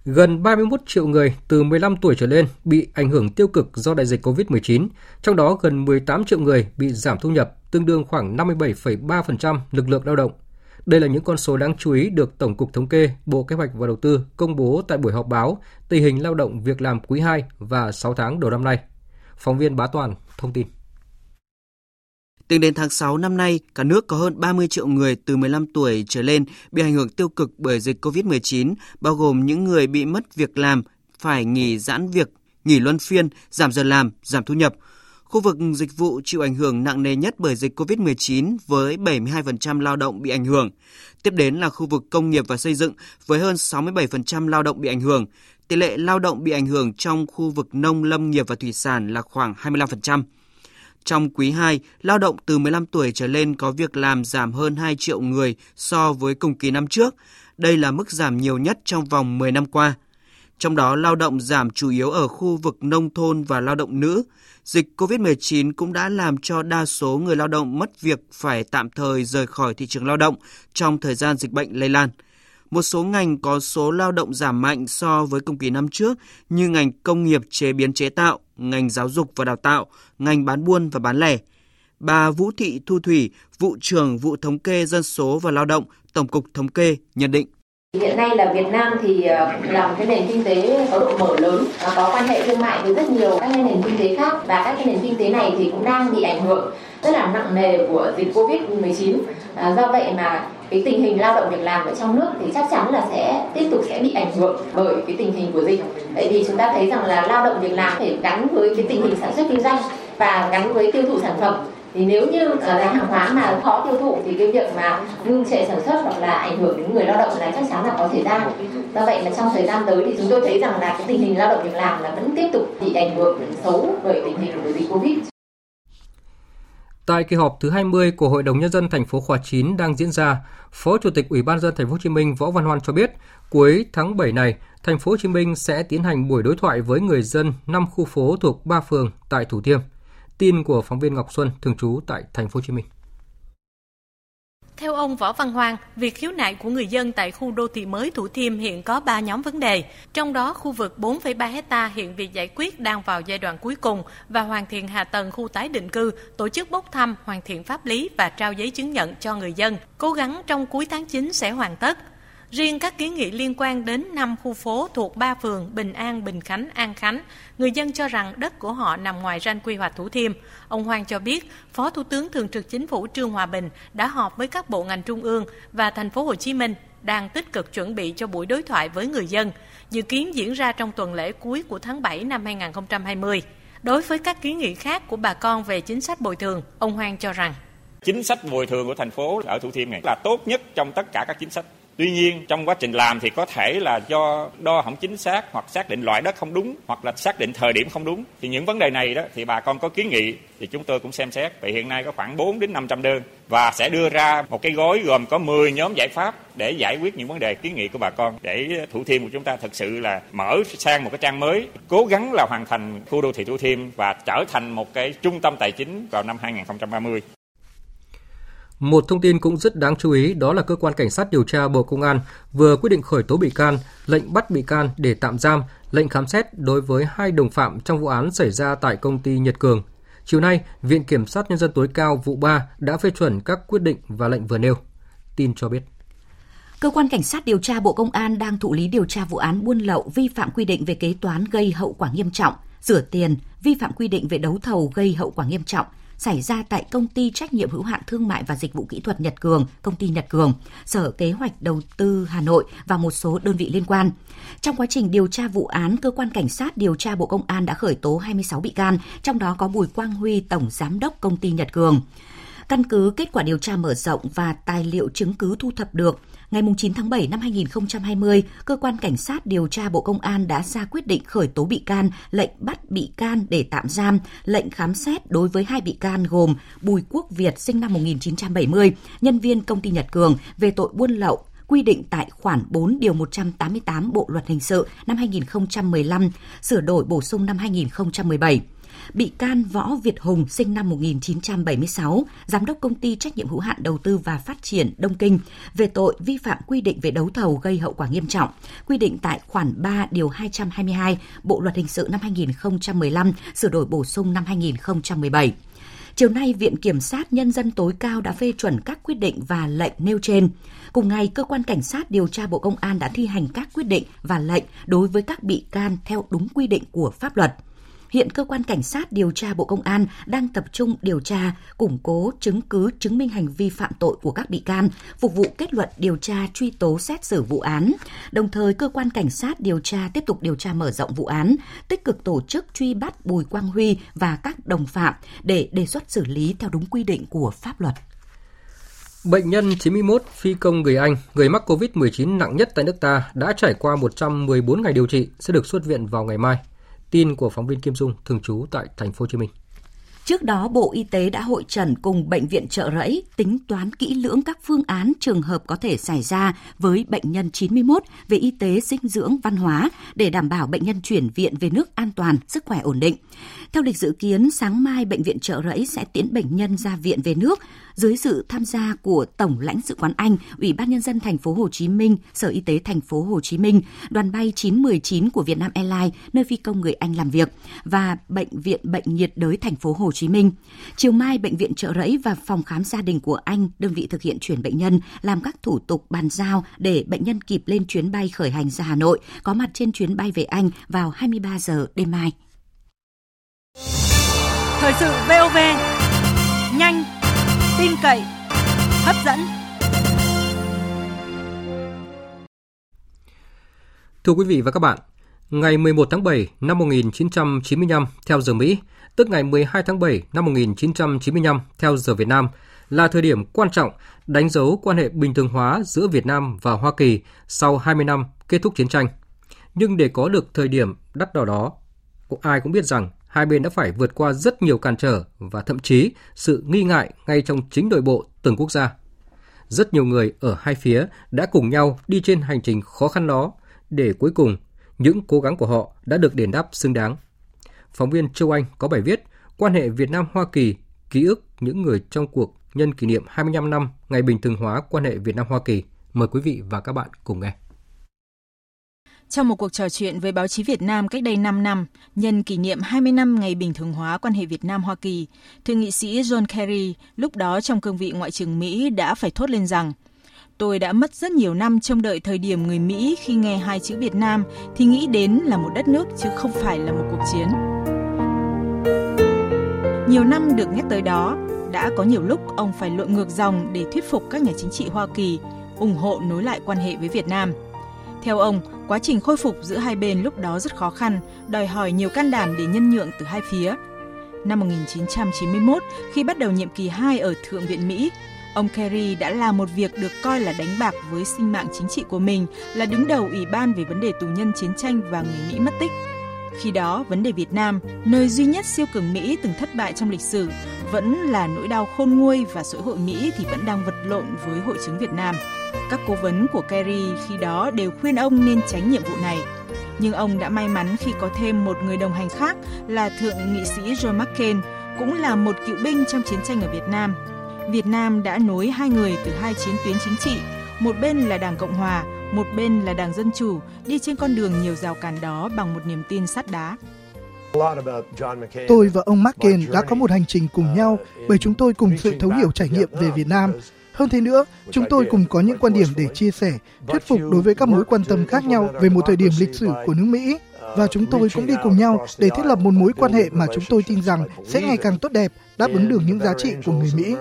Gần 31 triệu người từ 15 tuổi trở lên bị ảnh hưởng tiêu cực do đại dịch COVID-19, trong đó gần 18 triệu người bị giảm thu nhập, tương đương khoảng 57,3% lực lượng lao động. Đây là những con số đáng chú ý được Tổng cục Thống kê, Bộ Kế hoạch và Đầu tư công bố tại buổi họp báo tình hình lao động việc làm quý 2 và 6 tháng đầu năm nay. Phóng viên Bá Toàn thông tin. Tính đến tháng 6 năm nay, cả nước có hơn 30 triệu người từ 15 tuổi trở lên bị ảnh hưởng tiêu cực bởi dịch COVID-19, bao gồm những người bị mất việc làm, phải nghỉ giãn việc, nghỉ luân phiên, giảm giờ làm, giảm thu nhập. Khu vực dịch vụ chịu ảnh hưởng nặng nề nhất bởi dịch COVID-19 với 72% lao động bị ảnh hưởng. Tiếp đến là khu vực công nghiệp và xây dựng với hơn 67% lao động bị ảnh hưởng. Tỷ lệ lao động bị ảnh hưởng trong khu vực nông lâm nghiệp và thủy sản là khoảng 25%. Trong quý 2, lao động từ 15 tuổi trở lên có việc làm giảm hơn 2 triệu người so với cùng kỳ năm trước. Đây là mức giảm nhiều nhất trong vòng 10 năm qua. Trong đó, lao động giảm chủ yếu ở khu vực nông thôn và lao động nữ. Dịch COVID-19 cũng đã làm cho đa số người lao động mất việc phải tạm thời rời khỏi thị trường lao động trong thời gian dịch bệnh lây lan. Một số ngành có số lao động giảm mạnh so với cùng kỳ năm trước như ngành công nghiệp chế biến chế tạo, ngành giáo dục và đào tạo, ngành bán buôn và bán lẻ. Bà Vũ Thị Thu Thủy, vụ trưởng vụ thống kê dân số và lao động, Tổng cục Thống kê nhận định. Hiện nay là Việt Nam thì ờ, là một cái nền kinh tế có độ mở lớn, có quan hệ thương mại với rất nhiều các nền kinh tế khác và các cái nền kinh tế này thì cũng đang bị ảnh hưởng rất là nặng nề của dịch Covid-19. À, do vậy mà cái tình hình lao động việc làm ở trong nước thì chắc chắn là sẽ tiếp tục sẽ bị ảnh hưởng bởi cái tình hình của dịch. Vậy thì chúng ta thấy rằng là lao động việc làm phải gắn với cái tình hình sản xuất kinh doanh và gắn với tiêu thụ sản phẩm. Thì nếu như ờ, là hàng hóa mà khó tiêu thụ thì cái việc mà ngưng trệ sản xuất hoặc là ảnh hưởng đến người lao động là chắc chắn là có xảy ra. Do vậy là trong thời gian tới thì chúng tôi thấy rằng là cái tình hình lao động việc làm là vẫn tiếp tục bị ảnh hưởng xấu bởi tình hình của dịch covid. Tại kỳ họp thứ 20 của Hội đồng nhân dân thành phố khóa 9 đang diễn ra, Phó Chủ tịch Ủy ban dân thành phố Hồ Chí Minh Võ Văn Hoan cho biết, cuối tháng 7 này, thành phố Hồ Chí Minh sẽ tiến hành buổi đối thoại với người dân 5 khu phố thuộc 3 phường tại Thủ Thiêm. Tin của phóng viên Ngọc Xuân thường trú tại thành phố Hồ Chí Minh. Theo ông Võ Văn Hoàng, việc khiếu nại của người dân tại khu đô thị mới Thủ Thiêm hiện có 3 nhóm vấn đề, trong đó khu vực 4,3 hecta hiện việc giải quyết đang vào giai đoạn cuối cùng và hoàn thiện hạ tầng khu tái định cư, tổ chức bốc thăm, hoàn thiện pháp lý và trao giấy chứng nhận cho người dân. Cố gắng trong cuối tháng 9 sẽ hoàn tất. Riêng các kiến nghị liên quan đến 5 khu phố thuộc 3 phường Bình An, Bình Khánh, An Khánh, người dân cho rằng đất của họ nằm ngoài ranh quy hoạch Thủ Thiêm. Ông Hoàng cho biết, Phó Thủ tướng Thường trực Chính phủ Trương Hòa Bình đã họp với các bộ ngành trung ương và thành phố Hồ Chí Minh đang tích cực chuẩn bị cho buổi đối thoại với người dân, dự kiến diễn ra trong tuần lễ cuối của tháng 7 năm 2020. Đối với các kiến nghị khác của bà con về chính sách bồi thường, ông Hoàng cho rằng chính sách bồi thường của thành phố ở Thủ Thiêm này là tốt nhất trong tất cả các chính sách Tuy nhiên trong quá trình làm thì có thể là do đo không chính xác hoặc xác định loại đất không đúng hoặc là xác định thời điểm không đúng. Thì những vấn đề này đó thì bà con có kiến nghị thì chúng tôi cũng xem xét. Vì hiện nay có khoảng 4 đến 500 đơn và sẽ đưa ra một cái gói gồm có 10 nhóm giải pháp để giải quyết những vấn đề kiến nghị của bà con để Thủ Thiêm của chúng ta thực sự là mở sang một cái trang mới, cố gắng là hoàn thành khu đô thị Thủ Thiêm và trở thành một cái trung tâm tài chính vào năm 2030. Một thông tin cũng rất đáng chú ý đó là cơ quan cảnh sát điều tra Bộ Công an vừa quyết định khởi tố bị can, lệnh bắt bị can để tạm giam, lệnh khám xét đối với hai đồng phạm trong vụ án xảy ra tại công ty Nhật Cường. Chiều nay, Viện Kiểm sát Nhân dân tối cao vụ 3 đã phê chuẩn các quyết định và lệnh vừa nêu. Tin cho biết. Cơ quan Cảnh sát điều tra Bộ Công an đang thụ lý điều tra vụ án buôn lậu vi phạm quy định về kế toán gây hậu quả nghiêm trọng, rửa tiền, vi phạm quy định về đấu thầu gây hậu quả nghiêm trọng, xảy ra tại công ty trách nhiệm hữu hạn thương mại và dịch vụ kỹ thuật Nhật Cường, công ty Nhật Cường, Sở Kế hoạch Đầu tư Hà Nội và một số đơn vị liên quan. Trong quá trình điều tra vụ án, cơ quan cảnh sát điều tra Bộ Công an đã khởi tố 26 bị can, trong đó có Bùi Quang Huy, tổng giám đốc công ty Nhật Cường. Căn cứ kết quả điều tra mở rộng và tài liệu chứng cứ thu thập được, ngày 9 tháng 7 năm 2020, cơ quan cảnh sát điều tra Bộ Công an đã ra quyết định khởi tố bị can, lệnh bắt bị can để tạm giam, lệnh khám xét đối với hai bị can gồm Bùi Quốc Việt sinh năm 1970, nhân viên công ty Nhật Cường về tội buôn lậu, quy định tại khoản 4 điều 188 Bộ luật hình sự năm 2015, sửa đổi bổ sung năm 2017 Bị can Võ Việt Hùng sinh năm 1976, giám đốc công ty trách nhiệm hữu hạn đầu tư và phát triển Đông Kinh về tội vi phạm quy định về đấu thầu gây hậu quả nghiêm trọng, quy định tại khoản 3 điều 222 Bộ luật hình sự năm 2015 sửa đổi bổ sung năm 2017. Chiều nay, Viện Kiểm sát Nhân dân tối cao đã phê chuẩn các quyết định và lệnh nêu trên. Cùng ngày, Cơ quan Cảnh sát điều tra Bộ Công an đã thi hành các quyết định và lệnh đối với các bị can theo đúng quy định của pháp luật. Hiện cơ quan cảnh sát điều tra Bộ Công an đang tập trung điều tra, củng cố chứng cứ chứng minh hành vi phạm tội của các bị can, phục vụ kết luận điều tra truy tố xét xử vụ án. Đồng thời, cơ quan cảnh sát điều tra tiếp tục điều tra mở rộng vụ án, tích cực tổ chức truy bắt Bùi Quang Huy và các đồng phạm để đề xuất xử lý theo đúng quy định của pháp luật. Bệnh nhân 91 phi công người Anh, người mắc COVID-19 nặng nhất tại nước ta đã trải qua 114 ngày điều trị sẽ được xuất viện vào ngày mai. Tin của phóng viên Kim Dung thường trú tại thành phố Hồ Chí Minh. Trước đó, Bộ Y tế đã hội trần cùng Bệnh viện trợ rẫy tính toán kỹ lưỡng các phương án trường hợp có thể xảy ra với bệnh nhân 91 về y tế, dinh dưỡng, văn hóa để đảm bảo bệnh nhân chuyển viện về nước an toàn, sức khỏe ổn định. Theo lịch dự kiến, sáng mai Bệnh viện trợ rẫy sẽ tiễn bệnh nhân ra viện về nước dưới sự tham gia của Tổng lãnh sự quán Anh, Ủy ban nhân dân thành phố Hồ Chí Minh, Sở Y tế thành phố Hồ Chí Minh, đoàn bay 919 của Vietnam Airlines nơi phi công người Anh làm việc và Bệnh viện Bệnh nhiệt đới thành phố Hồ Chí Minh. Chiều mai Bệnh viện trợ rẫy và phòng khám gia đình của Anh đơn vị thực hiện chuyển bệnh nhân làm các thủ tục bàn giao để bệnh nhân kịp lên chuyến bay khởi hành ra Hà Nội, có mặt trên chuyến bay về Anh vào 23 giờ đêm mai. Thời sự VOV nhanh, tin cậy, hấp dẫn. Thưa quý vị và các bạn, ngày 11 tháng 7 năm 1995 theo giờ Mỹ, tức ngày 12 tháng 7 năm 1995 theo giờ Việt Nam, là thời điểm quan trọng đánh dấu quan hệ bình thường hóa giữa Việt Nam và Hoa Kỳ sau 20 năm kết thúc chiến tranh. Nhưng để có được thời điểm đắt đỏ đó, ai cũng biết rằng hai bên đã phải vượt qua rất nhiều cản trở và thậm chí sự nghi ngại ngay trong chính nội bộ từng quốc gia. Rất nhiều người ở hai phía đã cùng nhau đi trên hành trình khó khăn đó để cuối cùng những cố gắng của họ đã được đền đáp xứng đáng. Phóng viên Châu Anh có bài viết Quan hệ Việt Nam-Hoa Kỳ, ký ức những người trong cuộc nhân kỷ niệm 25 năm ngày bình thường hóa quan hệ Việt Nam-Hoa Kỳ. Mời quý vị và các bạn cùng nghe. Trong một cuộc trò chuyện với báo chí Việt Nam cách đây 5 năm, nhân kỷ niệm 20 năm ngày bình thường hóa quan hệ Việt Nam-Hoa Kỳ, Thượng nghị sĩ John Kerry, lúc đó trong cương vị Ngoại trưởng Mỹ đã phải thốt lên rằng Tôi đã mất rất nhiều năm trông đợi thời điểm người Mỹ khi nghe hai chữ Việt Nam thì nghĩ đến là một đất nước chứ không phải là một cuộc chiến. Nhiều năm được nhắc tới đó, đã có nhiều lúc ông phải lội ngược dòng để thuyết phục các nhà chính trị Hoa Kỳ ủng hộ nối lại quan hệ với Việt Nam. Theo ông, quá trình khôi phục giữa hai bên lúc đó rất khó khăn, đòi hỏi nhiều can đảm để nhân nhượng từ hai phía. Năm 1991, khi bắt đầu nhiệm kỳ 2 ở Thượng viện Mỹ, ông Kerry đã làm một việc được coi là đánh bạc với sinh mạng chính trị của mình là đứng đầu Ủy ban về vấn đề tù nhân chiến tranh và người Mỹ mất tích. Khi đó, vấn đề Việt Nam, nơi duy nhất siêu cường Mỹ từng thất bại trong lịch sử, vẫn là nỗi đau khôn nguôi và xã hội Mỹ thì vẫn đang vật lộn với hội chứng Việt Nam. Các cố vấn của Kerry khi đó đều khuyên ông nên tránh nhiệm vụ này. Nhưng ông đã may mắn khi có thêm một người đồng hành khác là Thượng nghị sĩ John McCain, cũng là một cựu binh trong chiến tranh ở Việt Nam. Việt Nam đã nối hai người từ hai chiến tuyến chính trị, một bên là Đảng Cộng Hòa, một bên là Đảng Dân Chủ, đi trên con đường nhiều rào cản đó bằng một niềm tin sắt đá. Tôi và ông McCain đã có một hành trình cùng nhau bởi chúng tôi cùng sự thấu hiểu trải nghiệm về Việt Nam. Hơn thế nữa, chúng tôi cùng có những quan điểm để chia sẻ, thuyết phục đối với các mối quan tâm khác nhau về một thời điểm lịch sử của nước Mỹ. Và chúng tôi cũng đi cùng nhau để thiết lập một mối quan hệ mà chúng tôi tin rằng sẽ ngày càng tốt đẹp, đáp ứng được những giá trị của người Mỹ.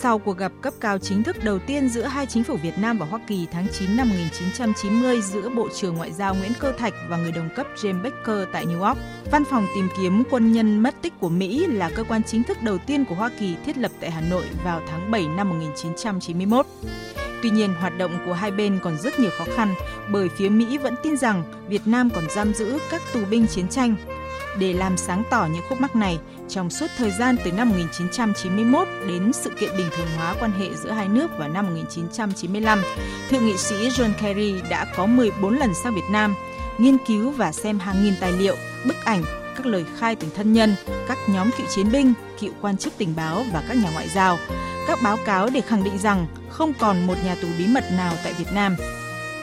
Sau cuộc gặp cấp cao chính thức đầu tiên giữa hai chính phủ Việt Nam và Hoa Kỳ tháng 9 năm 1990 giữa Bộ trưởng Ngoại giao Nguyễn Cơ Thạch và người đồng cấp James Baker tại New York, Văn phòng tìm kiếm quân nhân mất tích của Mỹ là cơ quan chính thức đầu tiên của Hoa Kỳ thiết lập tại Hà Nội vào tháng 7 năm 1991. Tuy nhiên, hoạt động của hai bên còn rất nhiều khó khăn bởi phía Mỹ vẫn tin rằng Việt Nam còn giam giữ các tù binh chiến tranh để làm sáng tỏ những khúc mắc này trong suốt thời gian từ năm 1991 đến sự kiện bình thường hóa quan hệ giữa hai nước vào năm 1995. Thượng nghị sĩ John Kerry đã có 14 lần sang Việt Nam nghiên cứu và xem hàng nghìn tài liệu, bức ảnh, các lời khai từ thân nhân, các nhóm cựu chiến binh, cựu quan chức tình báo và các nhà ngoại giao, các báo cáo để khẳng định rằng không còn một nhà tù bí mật nào tại Việt Nam.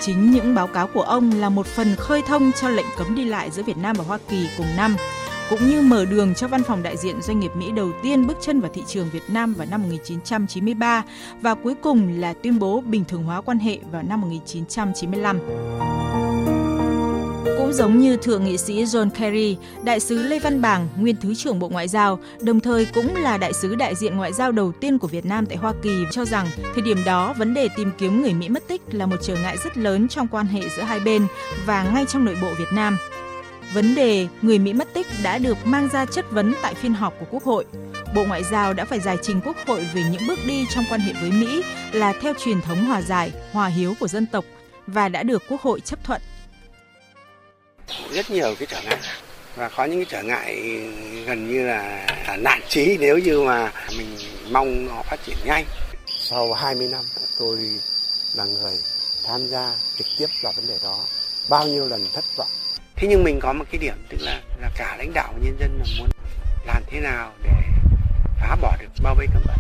Chính những báo cáo của ông là một phần khơi thông cho lệnh cấm đi lại giữa Việt Nam và Hoa Kỳ cùng năm, cũng như mở đường cho văn phòng đại diện doanh nghiệp Mỹ đầu tiên bước chân vào thị trường Việt Nam vào năm 1993 và cuối cùng là tuyên bố bình thường hóa quan hệ vào năm 1995. Cũng giống như Thượng nghị sĩ John Kerry, Đại sứ Lê Văn Bàng, nguyên Thứ trưởng Bộ Ngoại giao, đồng thời cũng là đại sứ đại diện ngoại giao đầu tiên của Việt Nam tại Hoa Kỳ, cho rằng thời điểm đó vấn đề tìm kiếm người Mỹ mất tích là một trở ngại rất lớn trong quan hệ giữa hai bên và ngay trong nội bộ Việt Nam. Vấn đề người Mỹ mất tích đã được mang ra chất vấn tại phiên họp của Quốc hội. Bộ Ngoại giao đã phải giải trình Quốc hội về những bước đi trong quan hệ với Mỹ là theo truyền thống hòa giải, hòa hiếu của dân tộc và đã được Quốc hội chấp thuận rất nhiều cái trở ngại và có những cái trở ngại gần như là nạn trí nếu như mà mình mong họ phát triển nhanh. Sau 20 năm tôi là người tham gia trực tiếp vào vấn đề đó bao nhiêu lần thất vọng. Thế nhưng mình có một cái điểm tức là là cả lãnh đạo và nhân dân là muốn làm thế nào để phá bỏ được bao vây cấm vận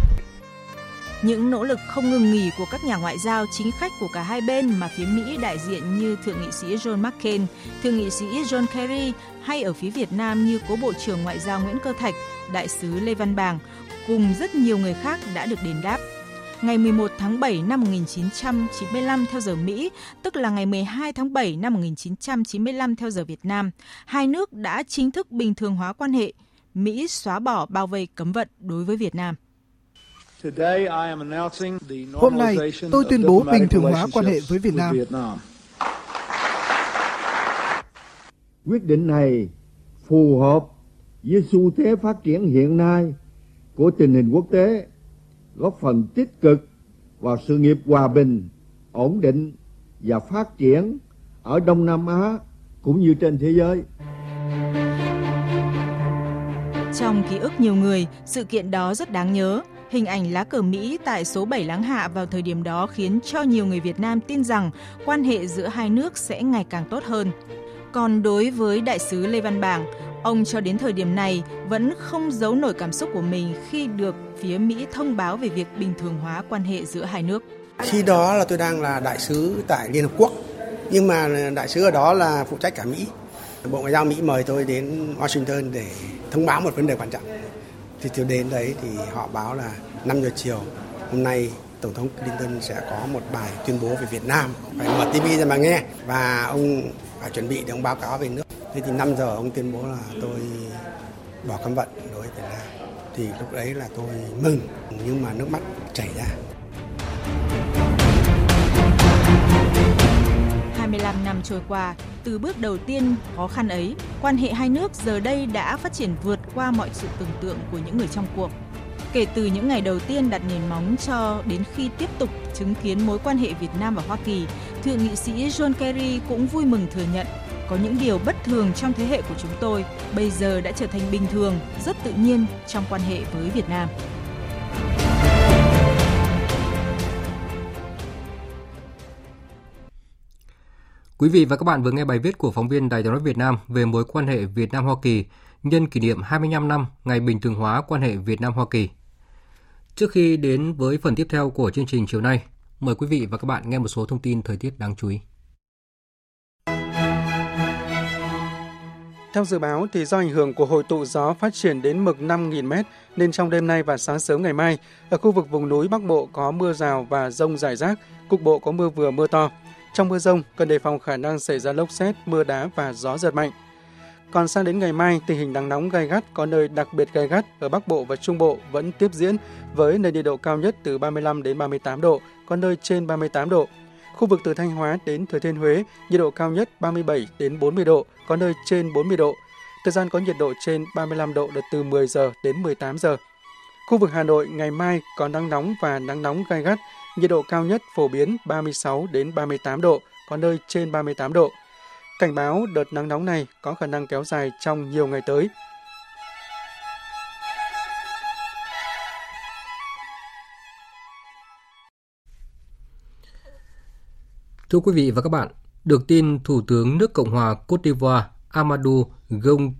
những nỗ lực không ngừng nghỉ của các nhà ngoại giao chính khách của cả hai bên mà phía Mỹ đại diện như Thượng nghị sĩ John McCain, Thượng nghị sĩ John Kerry hay ở phía Việt Nam như Cố Bộ trưởng Ngoại giao Nguyễn Cơ Thạch, Đại sứ Lê Văn Bàng, cùng rất nhiều người khác đã được đền đáp. Ngày 11 tháng 7 năm 1995 theo giờ Mỹ, tức là ngày 12 tháng 7 năm 1995 theo giờ Việt Nam, hai nước đã chính thức bình thường hóa quan hệ. Mỹ xóa bỏ bao vây cấm vận đối với Việt Nam. Hôm nay, tôi tuyên bố bình thường hóa quan hệ với Việt Nam. Quyết định này phù hợp với xu thế phát triển hiện nay của tình hình quốc tế, góp phần tích cực vào sự nghiệp hòa bình, ổn định và phát triển ở Đông Nam Á cũng như trên thế giới. Trong ký ức nhiều người, sự kiện đó rất đáng nhớ Hình ảnh lá cờ Mỹ tại số 7 Láng Hạ vào thời điểm đó khiến cho nhiều người Việt Nam tin rằng quan hệ giữa hai nước sẽ ngày càng tốt hơn. Còn đối với đại sứ Lê Văn Bảng, ông cho đến thời điểm này vẫn không giấu nổi cảm xúc của mình khi được phía Mỹ thông báo về việc bình thường hóa quan hệ giữa hai nước. Khi đó là tôi đang là đại sứ tại Liên Hợp Quốc, nhưng mà đại sứ ở đó là phụ trách cả Mỹ. Bộ Ngoại giao Mỹ mời tôi đến Washington để thông báo một vấn đề quan trọng thì tôi đến đấy thì họ báo là 5 giờ chiều hôm nay Tổng thống Clinton sẽ có một bài tuyên bố về Việt Nam phải mở TV ra mà nghe và ông phải chuẩn bị để ông báo cáo về nước thế thì 5 giờ ông tuyên bố là tôi bỏ cấm vận đối với Việt Nam thì lúc đấy là tôi mừng nhưng mà nước mắt chảy ra 25 năm trôi qua, từ bước đầu tiên khó khăn ấy, quan hệ hai nước giờ đây đã phát triển vượt qua mọi sự tưởng tượng của những người trong cuộc. Kể từ những ngày đầu tiên đặt nền móng cho đến khi tiếp tục chứng kiến mối quan hệ Việt Nam và Hoa Kỳ, Thượng nghị sĩ John Kerry cũng vui mừng thừa nhận có những điều bất thường trong thế hệ của chúng tôi bây giờ đã trở thành bình thường, rất tự nhiên trong quan hệ với Việt Nam. Quý vị và các bạn vừa nghe bài viết của phóng viên Đài tiếng nói Việt Nam về mối quan hệ Việt Nam Hoa Kỳ nhân kỷ niệm 25 năm ngày bình thường hóa quan hệ Việt Nam Hoa Kỳ. Trước khi đến với phần tiếp theo của chương trình chiều nay, mời quý vị và các bạn nghe một số thông tin thời tiết đáng chú ý. Theo dự báo thì do ảnh hưởng của hội tụ gió phát triển đến mực 5.000m nên trong đêm nay và sáng sớm ngày mai, ở khu vực vùng núi Bắc Bộ có mưa rào và rông rải rác, cục bộ có mưa vừa mưa to. Trong mưa rông, cần đề phòng khả năng xảy ra lốc xét, mưa đá và gió giật mạnh. Còn sang đến ngày mai, tình hình nắng nóng gai gắt có nơi đặc biệt gai gắt ở Bắc Bộ và Trung Bộ vẫn tiếp diễn với nền nhiệt độ cao nhất từ 35 đến 38 độ, có nơi trên 38 độ. Khu vực từ Thanh Hóa đến Thừa Thiên Huế, nhiệt độ cao nhất 37 đến 40 độ, có nơi trên 40 độ. Thời gian có nhiệt độ trên 35 độ là từ 10 giờ đến 18 giờ. Khu vực Hà Nội ngày mai có nắng nóng và nắng nóng gai gắt, nhiệt độ cao nhất phổ biến 36 đến 38 độ, có nơi trên 38 độ. Cảnh báo đợt nắng nóng này có khả năng kéo dài trong nhiều ngày tới. Thưa quý vị và các bạn, Được tin Thủ tướng nước Cộng hòa Cote d'Ivoire Amadou Gon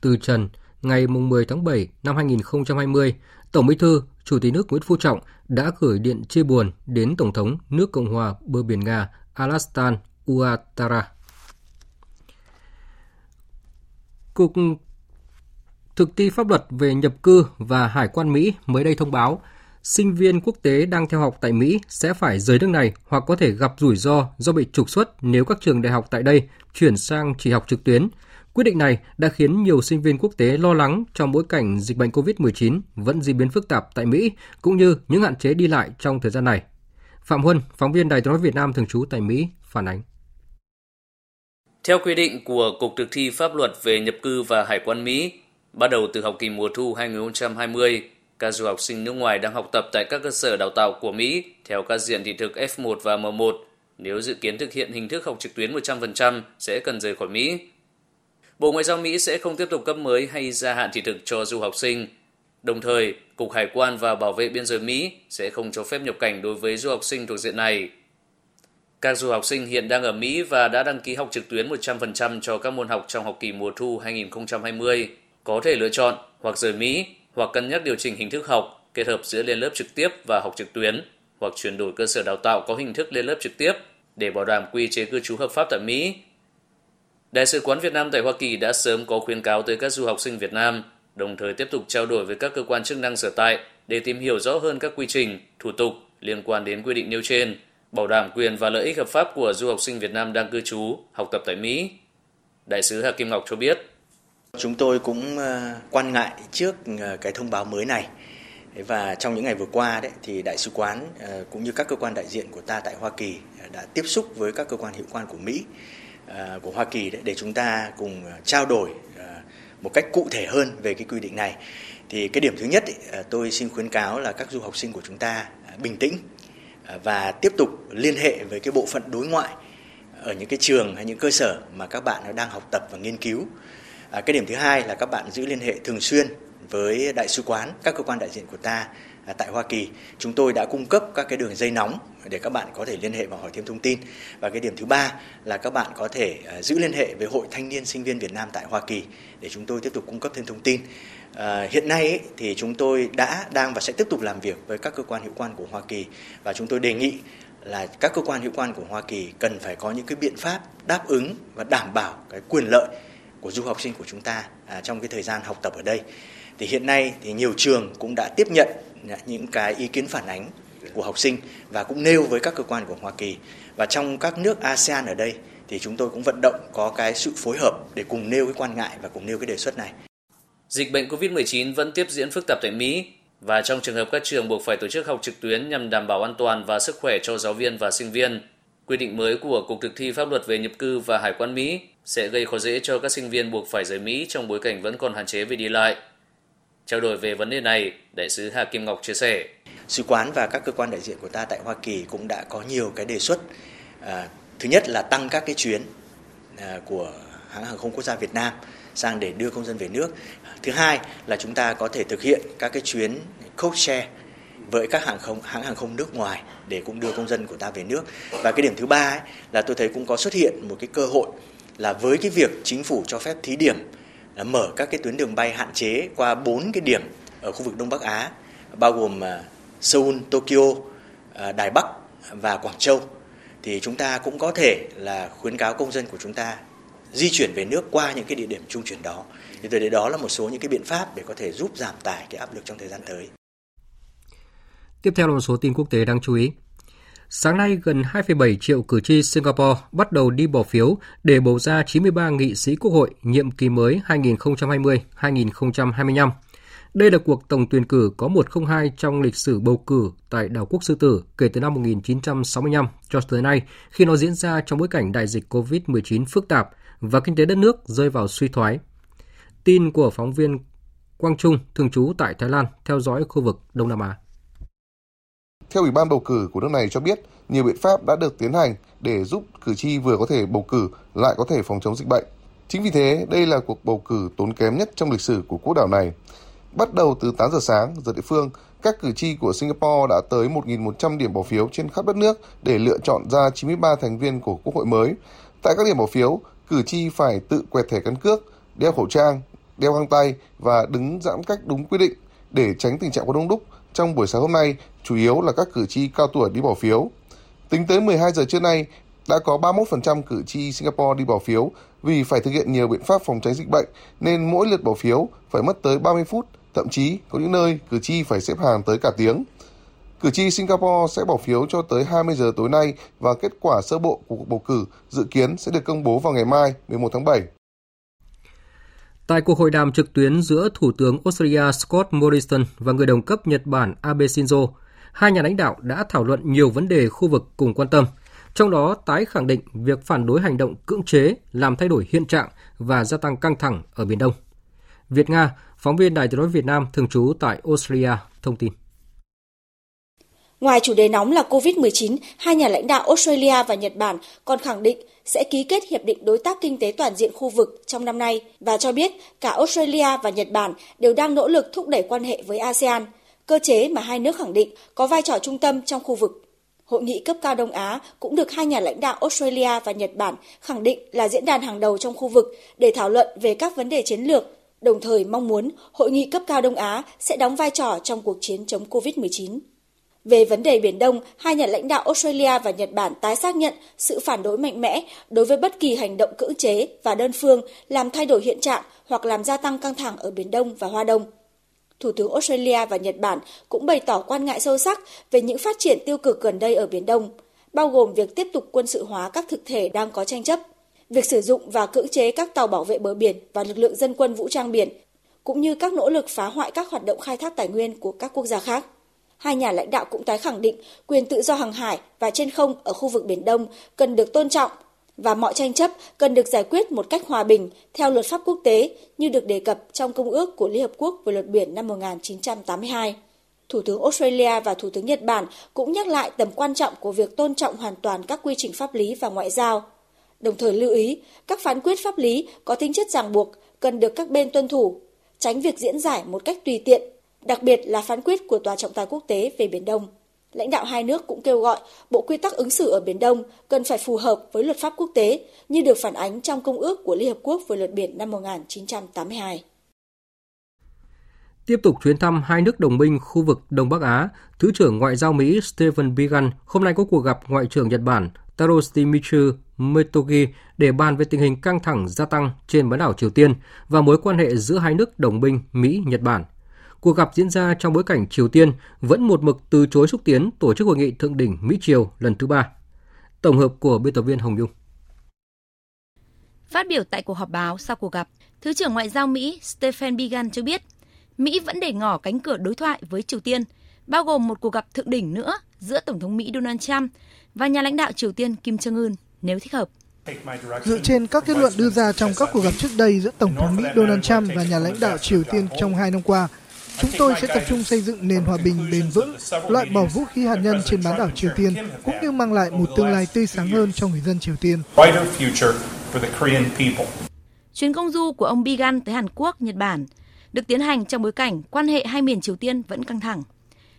từ trần ngày 10 tháng 7 năm 2020, Tổng Bí thư, Chủ tịch nước Nguyễn Phú Trọng đã gửi điện chia buồn đến Tổng thống nước Cộng hòa bờ biển Nga Alastan Ouattara. Cục Thực thi pháp luật về nhập cư và hải quan Mỹ mới đây thông báo sinh viên quốc tế đang theo học tại Mỹ sẽ phải rời nước này hoặc có thể gặp rủi ro do bị trục xuất nếu các trường đại học tại đây chuyển sang chỉ học trực tuyến. Quyết định này đã khiến nhiều sinh viên quốc tế lo lắng trong bối cảnh dịch bệnh COVID-19 vẫn diễn biến phức tạp tại Mỹ, cũng như những hạn chế đi lại trong thời gian này. Phạm Huân, phóng viên Đài tiếng nói Việt Nam thường trú tại Mỹ, phản ánh. Theo quy định của Cục Thực thi Pháp luật về nhập cư và hải quan Mỹ, bắt đầu từ học kỳ mùa thu 2020, các du học sinh nước ngoài đang học tập tại các cơ sở đào tạo của Mỹ theo các diện thị thực F1 và M1 nếu dự kiến thực hiện hình thức học trực tuyến 100% sẽ cần rời khỏi Mỹ. Bộ Ngoại giao Mỹ sẽ không tiếp tục cấp mới hay gia hạn thị thực cho du học sinh. Đồng thời, Cục Hải quan và Bảo vệ Biên giới Mỹ sẽ không cho phép nhập cảnh đối với du học sinh thuộc diện này. Các du học sinh hiện đang ở Mỹ và đã đăng ký học trực tuyến 100% cho các môn học trong học kỳ mùa thu 2020 có thể lựa chọn hoặc rời Mỹ hoặc cân nhắc điều chỉnh hình thức học kết hợp giữa lên lớp trực tiếp và học trực tuyến hoặc chuyển đổi cơ sở đào tạo có hình thức lên lớp trực tiếp để bảo đảm quy chế cư trú hợp pháp tại Mỹ. Đại sứ quán Việt Nam tại Hoa Kỳ đã sớm có khuyến cáo tới các du học sinh Việt Nam, đồng thời tiếp tục trao đổi với các cơ quan chức năng sở tại để tìm hiểu rõ hơn các quy trình, thủ tục liên quan đến quy định nêu trên, bảo đảm quyền và lợi ích hợp pháp của du học sinh Việt Nam đang cư trú, học tập tại Mỹ. Đại sứ Hà Kim Ngọc cho biết, Chúng tôi cũng ờ, quan ngại trước ờ, cái thông báo mới này và trong những ngày vừa qua đấy thì đại sứ quán ờ, cũng như các cơ quan đại diện của ta tại Hoa Kỳ đã tiếp xúc với các cơ quan hiệu quan của Mỹ của Hoa Kỳ đấy để chúng ta cùng trao đổi một cách cụ thể hơn về cái quy định này. Thì cái điểm thứ nhất tôi xin khuyến cáo là các du học sinh của chúng ta bình tĩnh và tiếp tục liên hệ với cái bộ phận đối ngoại ở những cái trường hay những cơ sở mà các bạn đang học tập và nghiên cứu À, cái điểm thứ hai là các bạn giữ liên hệ thường xuyên với đại sứ quán, các cơ quan đại diện của ta à, tại Hoa Kỳ. Chúng tôi đã cung cấp các cái đường dây nóng để các bạn có thể liên hệ và hỏi thêm thông tin. Và cái điểm thứ ba là các bạn có thể à, giữ liên hệ với Hội Thanh niên Sinh viên Việt Nam tại Hoa Kỳ để chúng tôi tiếp tục cung cấp thêm thông tin. À, hiện nay ấy, thì chúng tôi đã đang và sẽ tiếp tục làm việc với các cơ quan hữu quan của Hoa Kỳ và chúng tôi đề nghị là các cơ quan hữu quan của Hoa Kỳ cần phải có những cái biện pháp đáp ứng và đảm bảo cái quyền lợi của du học sinh của chúng ta à, trong cái thời gian học tập ở đây. Thì hiện nay thì nhiều trường cũng đã tiếp nhận những cái ý kiến phản ánh của học sinh và cũng nêu với các cơ quan của Hoa Kỳ. Và trong các nước ASEAN ở đây thì chúng tôi cũng vận động có cái sự phối hợp để cùng nêu cái quan ngại và cùng nêu cái đề xuất này. Dịch bệnh COVID-19 vẫn tiếp diễn phức tạp tại Mỹ và trong trường hợp các trường buộc phải tổ chức học trực tuyến nhằm đảm bảo an toàn và sức khỏe cho giáo viên và sinh viên, quy định mới của Cục Thực thi Pháp luật về nhập cư và Hải quan Mỹ sẽ gây khó dễ cho các sinh viên buộc phải rời Mỹ trong bối cảnh vẫn còn hạn chế về đi lại. Trao đổi về vấn đề này, Đại sứ Hà Kim Ngọc chia sẻ. Sứ quán và các cơ quan đại diện của ta tại Hoa Kỳ cũng đã có nhiều cái đề xuất. À, thứ nhất là tăng các cái chuyến à, của hãng hàng không quốc gia Việt Nam sang để đưa công dân về nước. Thứ hai là chúng ta có thể thực hiện các cái chuyến code share với các hàng không hãng hàng không nước ngoài để cũng đưa công dân của ta về nước. Và cái điểm thứ ba ấy, là tôi thấy cũng có xuất hiện một cái cơ hội là với cái việc chính phủ cho phép thí điểm là mở các cái tuyến đường bay hạn chế qua bốn cái điểm ở khu vực Đông Bắc Á bao gồm à, Seoul, Tokyo, à, Đài Bắc và Quảng Châu thì chúng ta cũng có thể là khuyến cáo công dân của chúng ta di chuyển về nước qua những cái địa điểm trung chuyển đó. Thì từ đấy đó là một số những cái biện pháp để có thể giúp giảm tải cái áp lực trong thời gian tới. Tiếp theo là một số tin quốc tế đáng chú ý. Sáng nay, gần 2,7 triệu cử tri Singapore bắt đầu đi bỏ phiếu để bầu ra 93 nghị sĩ quốc hội nhiệm kỳ mới 2020-2025. Đây là cuộc tổng tuyển cử có 102 trong lịch sử bầu cử tại đảo quốc Sư Tử kể từ năm 1965 cho tới nay khi nó diễn ra trong bối cảnh đại dịch COVID-19 phức tạp và kinh tế đất nước rơi vào suy thoái. Tin của phóng viên Quang Trung, thường trú tại Thái Lan, theo dõi khu vực Đông Nam Á. Theo Ủy ban bầu cử của nước này cho biết, nhiều biện pháp đã được tiến hành để giúp cử tri vừa có thể bầu cử lại có thể phòng chống dịch bệnh. Chính vì thế, đây là cuộc bầu cử tốn kém nhất trong lịch sử của quốc đảo này. Bắt đầu từ 8 giờ sáng giờ địa phương, các cử tri của Singapore đã tới 1.100 điểm bỏ phiếu trên khắp đất nước để lựa chọn ra 93 thành viên của Quốc hội mới. Tại các điểm bỏ phiếu, cử tri phải tự quẹt thẻ căn cước, đeo khẩu trang, đeo găng tay và đứng giãn cách đúng quy định để tránh tình trạng quá đông đúc. Trong buổi sáng hôm nay, chủ yếu là các cử tri cao tuổi đi bỏ phiếu. Tính tới 12 giờ trưa nay, đã có 31% cử tri Singapore đi bỏ phiếu vì phải thực hiện nhiều biện pháp phòng tránh dịch bệnh nên mỗi lượt bỏ phiếu phải mất tới 30 phút, thậm chí có những nơi cử tri phải xếp hàng tới cả tiếng. Cử tri Singapore sẽ bỏ phiếu cho tới 20 giờ tối nay và kết quả sơ bộ của cuộc bầu cử dự kiến sẽ được công bố vào ngày mai 11 tháng 7. Tại cuộc hội đàm trực tuyến giữa Thủ tướng Australia Scott Morrison và người đồng cấp Nhật Bản Abe Shinzo, hai nhà lãnh đạo đã thảo luận nhiều vấn đề khu vực cùng quan tâm, trong đó tái khẳng định việc phản đối hành động cưỡng chế làm thay đổi hiện trạng và gia tăng căng thẳng ở Biển Đông. Việt Nga, phóng viên Đài tiếng nói Việt Nam thường trú tại Australia thông tin. Ngoài chủ đề nóng là COVID-19, hai nhà lãnh đạo Australia và Nhật Bản còn khẳng định sẽ ký kết hiệp định đối tác kinh tế toàn diện khu vực trong năm nay và cho biết cả Australia và Nhật Bản đều đang nỗ lực thúc đẩy quan hệ với ASEAN, cơ chế mà hai nước khẳng định có vai trò trung tâm trong khu vực. Hội nghị cấp cao Đông Á cũng được hai nhà lãnh đạo Australia và Nhật Bản khẳng định là diễn đàn hàng đầu trong khu vực để thảo luận về các vấn đề chiến lược, đồng thời mong muốn hội nghị cấp cao Đông Á sẽ đóng vai trò trong cuộc chiến chống COVID-19. Về vấn đề Biển Đông, hai nhà lãnh đạo Australia và Nhật Bản tái xác nhận sự phản đối mạnh mẽ đối với bất kỳ hành động cưỡng chế và đơn phương làm thay đổi hiện trạng hoặc làm gia tăng căng thẳng ở Biển Đông và Hoa Đông. Thủ tướng Australia và Nhật Bản cũng bày tỏ quan ngại sâu sắc về những phát triển tiêu cực gần đây ở Biển Đông, bao gồm việc tiếp tục quân sự hóa các thực thể đang có tranh chấp, việc sử dụng và cưỡng chế các tàu bảo vệ bờ biển và lực lượng dân quân vũ trang biển, cũng như các nỗ lực phá hoại các hoạt động khai thác tài nguyên của các quốc gia khác hai nhà lãnh đạo cũng tái khẳng định quyền tự do hàng hải và trên không ở khu vực Biển Đông cần được tôn trọng và mọi tranh chấp cần được giải quyết một cách hòa bình theo luật pháp quốc tế như được đề cập trong Công ước của Liên Hợp Quốc về luật biển năm 1982. Thủ tướng Australia và Thủ tướng Nhật Bản cũng nhắc lại tầm quan trọng của việc tôn trọng hoàn toàn các quy trình pháp lý và ngoại giao. Đồng thời lưu ý, các phán quyết pháp lý có tính chất ràng buộc cần được các bên tuân thủ, tránh việc diễn giải một cách tùy tiện đặc biệt là phán quyết của Tòa trọng tài quốc tế về Biển Đông. Lãnh đạo hai nước cũng kêu gọi Bộ Quy tắc ứng xử ở Biển Đông cần phải phù hợp với luật pháp quốc tế như được phản ánh trong Công ước của Liên Hợp Quốc về luật biển năm 1982. Tiếp tục chuyến thăm hai nước đồng minh khu vực Đông Bắc Á, Thứ trưởng Ngoại giao Mỹ Stephen Biegun hôm nay có cuộc gặp Ngoại trưởng Nhật Bản Taro Shimizu Metogi để bàn về tình hình căng thẳng gia tăng trên bán đảo Triều Tiên và mối quan hệ giữa hai nước đồng minh Mỹ-Nhật Bản – Cuộc gặp diễn ra trong bối cảnh Triều Tiên vẫn một mực từ chối xúc tiến tổ chức hội nghị thượng đỉnh Mỹ-Triều lần thứ ba. Tổng hợp của biên tập viên Hồng Nhung. Phát biểu tại cuộc họp báo sau cuộc gặp, Thứ trưởng Ngoại giao Mỹ Stephen Biegun cho biết Mỹ vẫn để ngỏ cánh cửa đối thoại với Triều Tiên, bao gồm một cuộc gặp thượng đỉnh nữa giữa Tổng thống Mỹ Donald Trump và nhà lãnh đạo Triều Tiên Kim Jong-un nếu thích hợp. Dựa trên các kết luận đưa ra trong các cuộc gặp trước đây giữa Tổng thống Mỹ Donald Trump và nhà lãnh đạo Triều Tiên trong hai năm qua, Chúng tôi sẽ tập trung xây dựng nền hòa bình bền vững, loại bỏ vũ khí hạt nhân trên bán đảo Triều Tiên, cũng như mang lại một tương lai tươi sáng hơn cho người dân Triều Tiên. Chuyến công du của ông Bigan tới Hàn Quốc, Nhật Bản được tiến hành trong bối cảnh quan hệ hai miền Triều Tiên vẫn căng thẳng.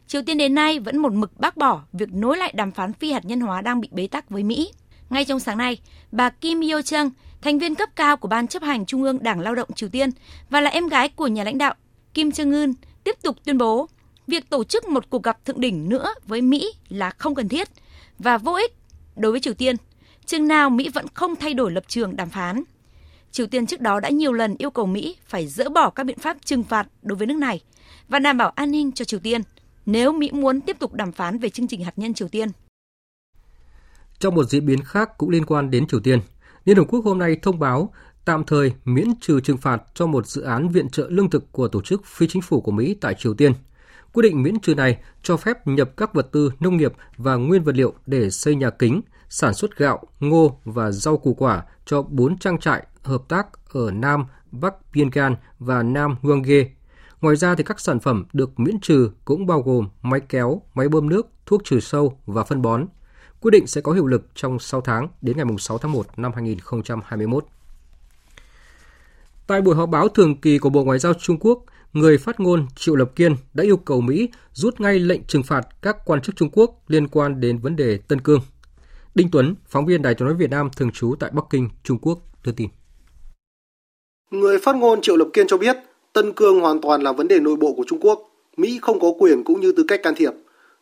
Triều Tiên đến nay vẫn một mực bác bỏ việc nối lại đàm phán phi hạt nhân hóa đang bị bế tắc với Mỹ. Ngay trong sáng nay, bà Kim Yo Chung, thành viên cấp cao của Ban chấp hành Trung ương Đảng Lao động Triều Tiên và là em gái của nhà lãnh đạo Kim Jong Un tiếp tục tuyên bố việc tổ chức một cuộc gặp thượng đỉnh nữa với Mỹ là không cần thiết và vô ích đối với Triều Tiên, chừng nào Mỹ vẫn không thay đổi lập trường đàm phán. Triều Tiên trước đó đã nhiều lần yêu cầu Mỹ phải dỡ bỏ các biện pháp trừng phạt đối với nước này và đảm bảo an ninh cho Triều Tiên nếu Mỹ muốn tiếp tục đàm phán về chương trình hạt nhân Triều Tiên. Trong một diễn biến khác cũng liên quan đến Triều Tiên, Liên Hợp Quốc hôm nay thông báo tạm thời miễn trừ trừng phạt cho một dự án viện trợ lương thực của tổ chức phi chính phủ của Mỹ tại Triều Tiên. Quyết định miễn trừ này cho phép nhập các vật tư nông nghiệp và nguyên vật liệu để xây nhà kính, sản xuất gạo, ngô và rau củ quả cho bốn trang trại hợp tác ở Nam, Bắc Pyongyang và Nam Hwanghae. Ngoài ra thì các sản phẩm được miễn trừ cũng bao gồm máy kéo, máy bơm nước, thuốc trừ sâu và phân bón. Quyết định sẽ có hiệu lực trong 6 tháng đến ngày 6 tháng 1 năm 2021. Tại buổi họp báo thường kỳ của Bộ Ngoại giao Trung Quốc, người phát ngôn Triệu Lập Kiên đã yêu cầu Mỹ rút ngay lệnh trừng phạt các quan chức Trung Quốc liên quan đến vấn đề Tân Cương. Đinh Tuấn, phóng viên Đài tiếng nói Việt Nam thường trú tại Bắc Kinh, Trung Quốc, đưa tin. Người phát ngôn Triệu Lập Kiên cho biết, Tân Cương hoàn toàn là vấn đề nội bộ của Trung Quốc. Mỹ không có quyền cũng như tư cách can thiệp.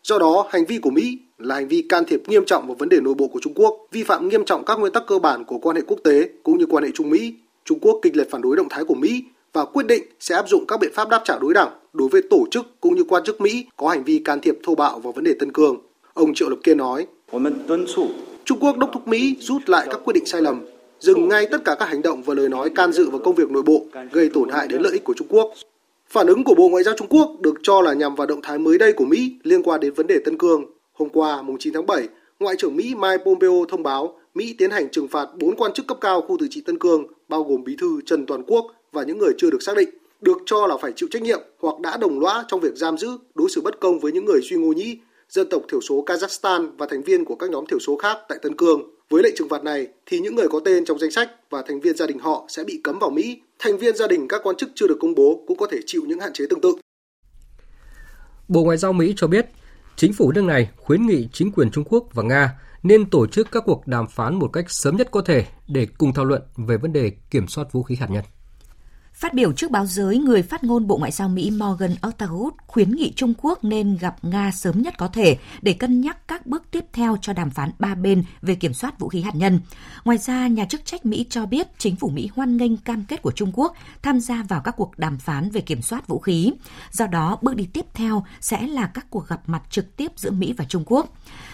Do đó, hành vi của Mỹ là hành vi can thiệp nghiêm trọng vào vấn đề nội bộ của Trung Quốc, vi phạm nghiêm trọng các nguyên tắc cơ bản của quan hệ quốc tế cũng như quan hệ Trung Mỹ. Trung Quốc kịch liệt phản đối động thái của Mỹ và quyết định sẽ áp dụng các biện pháp đáp trả đối đẳng đối với tổ chức cũng như quan chức Mỹ có hành vi can thiệp thô bạo vào vấn đề Tân Cương. Ông Triệu Lập Kiên nói, Trung Quốc đốc thúc Mỹ rút lại các quyết định sai lầm, dừng ngay tất cả các hành động và lời nói can dự vào công việc nội bộ gây tổn hại đến lợi ích của Trung Quốc. Phản ứng của Bộ Ngoại giao Trung Quốc được cho là nhằm vào động thái mới đây của Mỹ liên quan đến vấn đề Tân Cương. Hôm qua, mùng 9 tháng 7, Ngoại trưởng Mỹ Mike Pompeo thông báo Mỹ tiến hành trừng phạt 4 quan chức cấp cao khu tự trị Tân Cương, bao gồm bí thư Trần Toàn Quốc và những người chưa được xác định, được cho là phải chịu trách nhiệm hoặc đã đồng lõa trong việc giam giữ, đối xử bất công với những người suy ngô nhĩ, dân tộc thiểu số Kazakhstan và thành viên của các nhóm thiểu số khác tại Tân Cương. Với lệnh trừng phạt này thì những người có tên trong danh sách và thành viên gia đình họ sẽ bị cấm vào Mỹ. Thành viên gia đình các quan chức chưa được công bố cũng có thể chịu những hạn chế tương tự. Bộ Ngoại giao Mỹ cho biết, chính phủ nước này khuyến nghị chính quyền Trung Quốc và Nga nên tổ chức các cuộc đàm phán một cách sớm nhất có thể để cùng thảo luận về vấn đề kiểm soát vũ khí hạt nhân. Phát biểu trước báo giới, người phát ngôn Bộ Ngoại giao Mỹ Morgan Ortagus khuyến nghị Trung Quốc nên gặp Nga sớm nhất có thể để cân nhắc các bước tiếp theo cho đàm phán ba bên về kiểm soát vũ khí hạt nhân. Ngoài ra, nhà chức trách Mỹ cho biết chính phủ Mỹ hoan nghênh cam kết của Trung Quốc tham gia vào các cuộc đàm phán về kiểm soát vũ khí. Do đó, bước đi tiếp theo sẽ là các cuộc gặp mặt trực tiếp giữa Mỹ và Trung Quốc.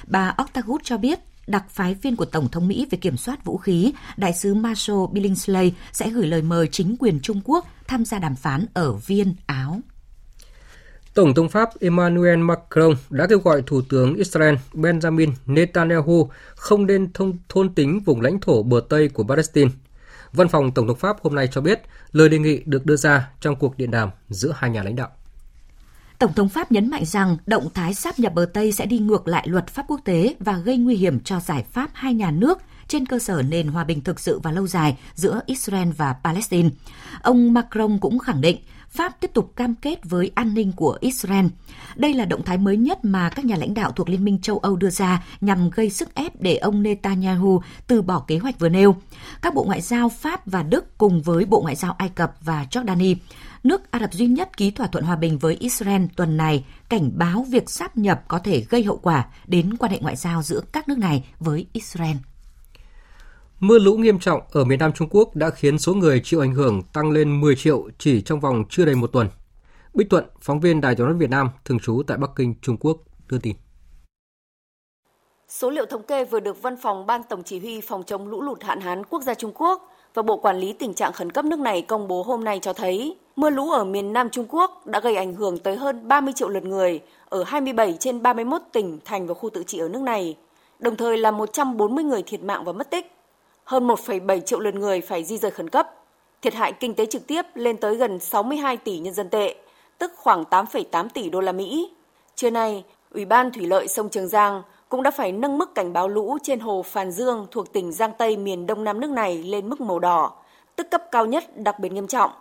Bà Ortagus cho biết đặc phái viên của Tổng thống Mỹ về kiểm soát vũ khí, đại sứ Marshall Billingsley sẽ gửi lời mời chính quyền Trung Quốc tham gia đàm phán ở Viên, Áo. Tổng thống Pháp Emmanuel Macron đã kêu gọi Thủ tướng Israel Benjamin Netanyahu không nên thông, thôn tính vùng lãnh thổ bờ Tây của Palestine. Văn phòng Tổng thống Pháp hôm nay cho biết lời đề nghị được đưa ra trong cuộc điện đàm giữa hai nhà lãnh đạo. Tổng thống Pháp nhấn mạnh rằng động thái sáp nhập bờ Tây sẽ đi ngược lại luật pháp quốc tế và gây nguy hiểm cho giải pháp hai nhà nước trên cơ sở nền hòa bình thực sự và lâu dài giữa Israel và Palestine. Ông Macron cũng khẳng định Pháp tiếp tục cam kết với an ninh của Israel. Đây là động thái mới nhất mà các nhà lãnh đạo thuộc Liên minh châu Âu đưa ra nhằm gây sức ép để ông Netanyahu từ bỏ kế hoạch vừa nêu. Các bộ ngoại giao Pháp và Đức cùng với Bộ Ngoại giao Ai Cập và Jordani nước Ả Rập duy nhất ký thỏa thuận hòa bình với Israel tuần này cảnh báo việc sáp nhập có thể gây hậu quả đến quan hệ ngoại giao giữa các nước này với Israel. Mưa lũ nghiêm trọng ở miền Nam Trung Quốc đã khiến số người chịu ảnh hưởng tăng lên 10 triệu chỉ trong vòng chưa đầy một tuần. Bích Tuận, phóng viên Đài tiếng nói Việt Nam, thường trú tại Bắc Kinh, Trung Quốc, đưa tin. Số liệu thống kê vừa được Văn phòng Ban Tổng Chỉ huy Phòng chống lũ lụt hạn hán Quốc gia Trung Quốc và Bộ Quản lý Tình trạng Khẩn cấp nước này công bố hôm nay cho thấy mưa lũ ở miền Nam Trung Quốc đã gây ảnh hưởng tới hơn 30 triệu lượt người ở 27 trên 31 tỉnh, thành và khu tự trị ở nước này, đồng thời là 140 người thiệt mạng và mất tích, hơn 1,7 triệu lượt người phải di rời khẩn cấp. Thiệt hại kinh tế trực tiếp lên tới gần 62 tỷ nhân dân tệ, tức khoảng 8,8 tỷ đô la Mỹ. Trưa nay, Ủy ban Thủy lợi sông Trường Giang cũng đã phải nâng mức cảnh báo lũ trên hồ Phàn Dương thuộc tỉnh Giang Tây miền Đông Nam nước này lên mức màu đỏ, tức cấp cao nhất đặc biệt nghiêm trọng.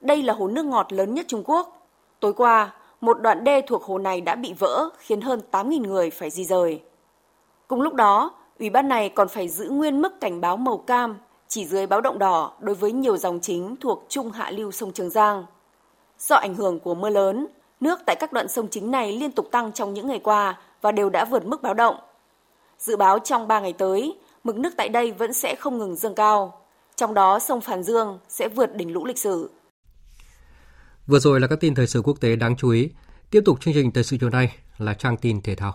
Đây là hồ nước ngọt lớn nhất Trung Quốc. Tối qua, một đoạn đê thuộc hồ này đã bị vỡ khiến hơn 8.000 người phải di rời. Cùng lúc đó, Ủy ban này còn phải giữ nguyên mức cảnh báo màu cam chỉ dưới báo động đỏ đối với nhiều dòng chính thuộc trung hạ lưu sông Trường Giang. Do ảnh hưởng của mưa lớn, nước tại các đoạn sông chính này liên tục tăng trong những ngày qua và đều đã vượt mức báo động. Dự báo trong 3 ngày tới, mực nước tại đây vẫn sẽ không ngừng dâng cao. Trong đó sông Phàn Dương sẽ vượt đỉnh lũ lịch sử. Vừa rồi là các tin thời sự quốc tế đáng chú ý. Tiếp tục chương trình thời sự chiều nay là trang tin thể thao.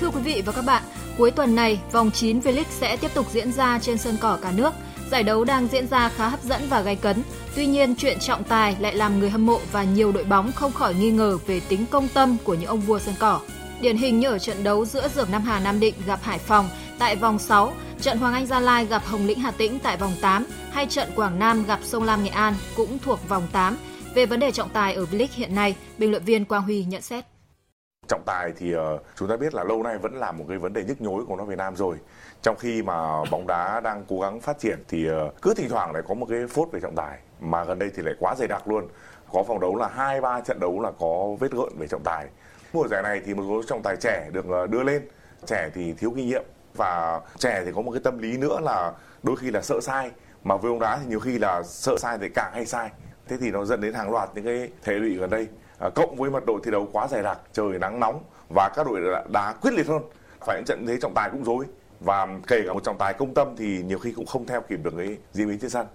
Thưa quý vị và các bạn, cuối tuần này, vòng 9 V-League sẽ tiếp tục diễn ra trên sân cỏ cả nước. Giải đấu đang diễn ra khá hấp dẫn và gay cấn. Tuy nhiên, chuyện trọng tài lại làm người hâm mộ và nhiều đội bóng không khỏi nghi ngờ về tính công tâm của những ông vua sân cỏ. Điển hình như ở trận đấu giữa Dược Nam Hà Nam Định gặp Hải Phòng tại vòng 6, trận Hoàng Anh Gia Lai gặp Hồng Lĩnh Hà Tĩnh tại vòng 8 hay trận Quảng Nam gặp Sông Lam Nghệ An cũng thuộc vòng 8. Về vấn đề trọng tài ở V-League hiện nay, bình luận viên Quang Huy nhận xét. Trọng tài thì uh, chúng ta biết là lâu nay vẫn là một cái vấn đề nhức nhối của nó Việt Nam rồi. Trong khi mà bóng đá đang cố gắng phát triển thì ờ, cứ thỉnh thoảng lại có một cái phốt về trọng tài mà gần đây thì lại quá dày đặc luôn. Có vòng đấu là hai ba trận đấu là có vết gợn về trọng tài. Mùa giải này thì một số trọng tài trẻ được ờ, đưa lên, trẻ thì thiếu kinh nghiệm và trẻ thì có một cái tâm lý nữa là đôi khi là sợ sai. Mà với bóng đá thì nhiều khi là sợ sai thì càng hay sai. Thế thì nó dẫn đến hàng loạt những cái hệ lụy gần đây. À, cộng với mật độ thi đấu quá dày đặc trời nắng nóng và các đội đá quyết liệt hơn. Phải những trận thế trọng tài cũng dối và kể cả một trọng tài công tâm thì nhiều khi cũng không theo kịp được cái diễn biến trên sân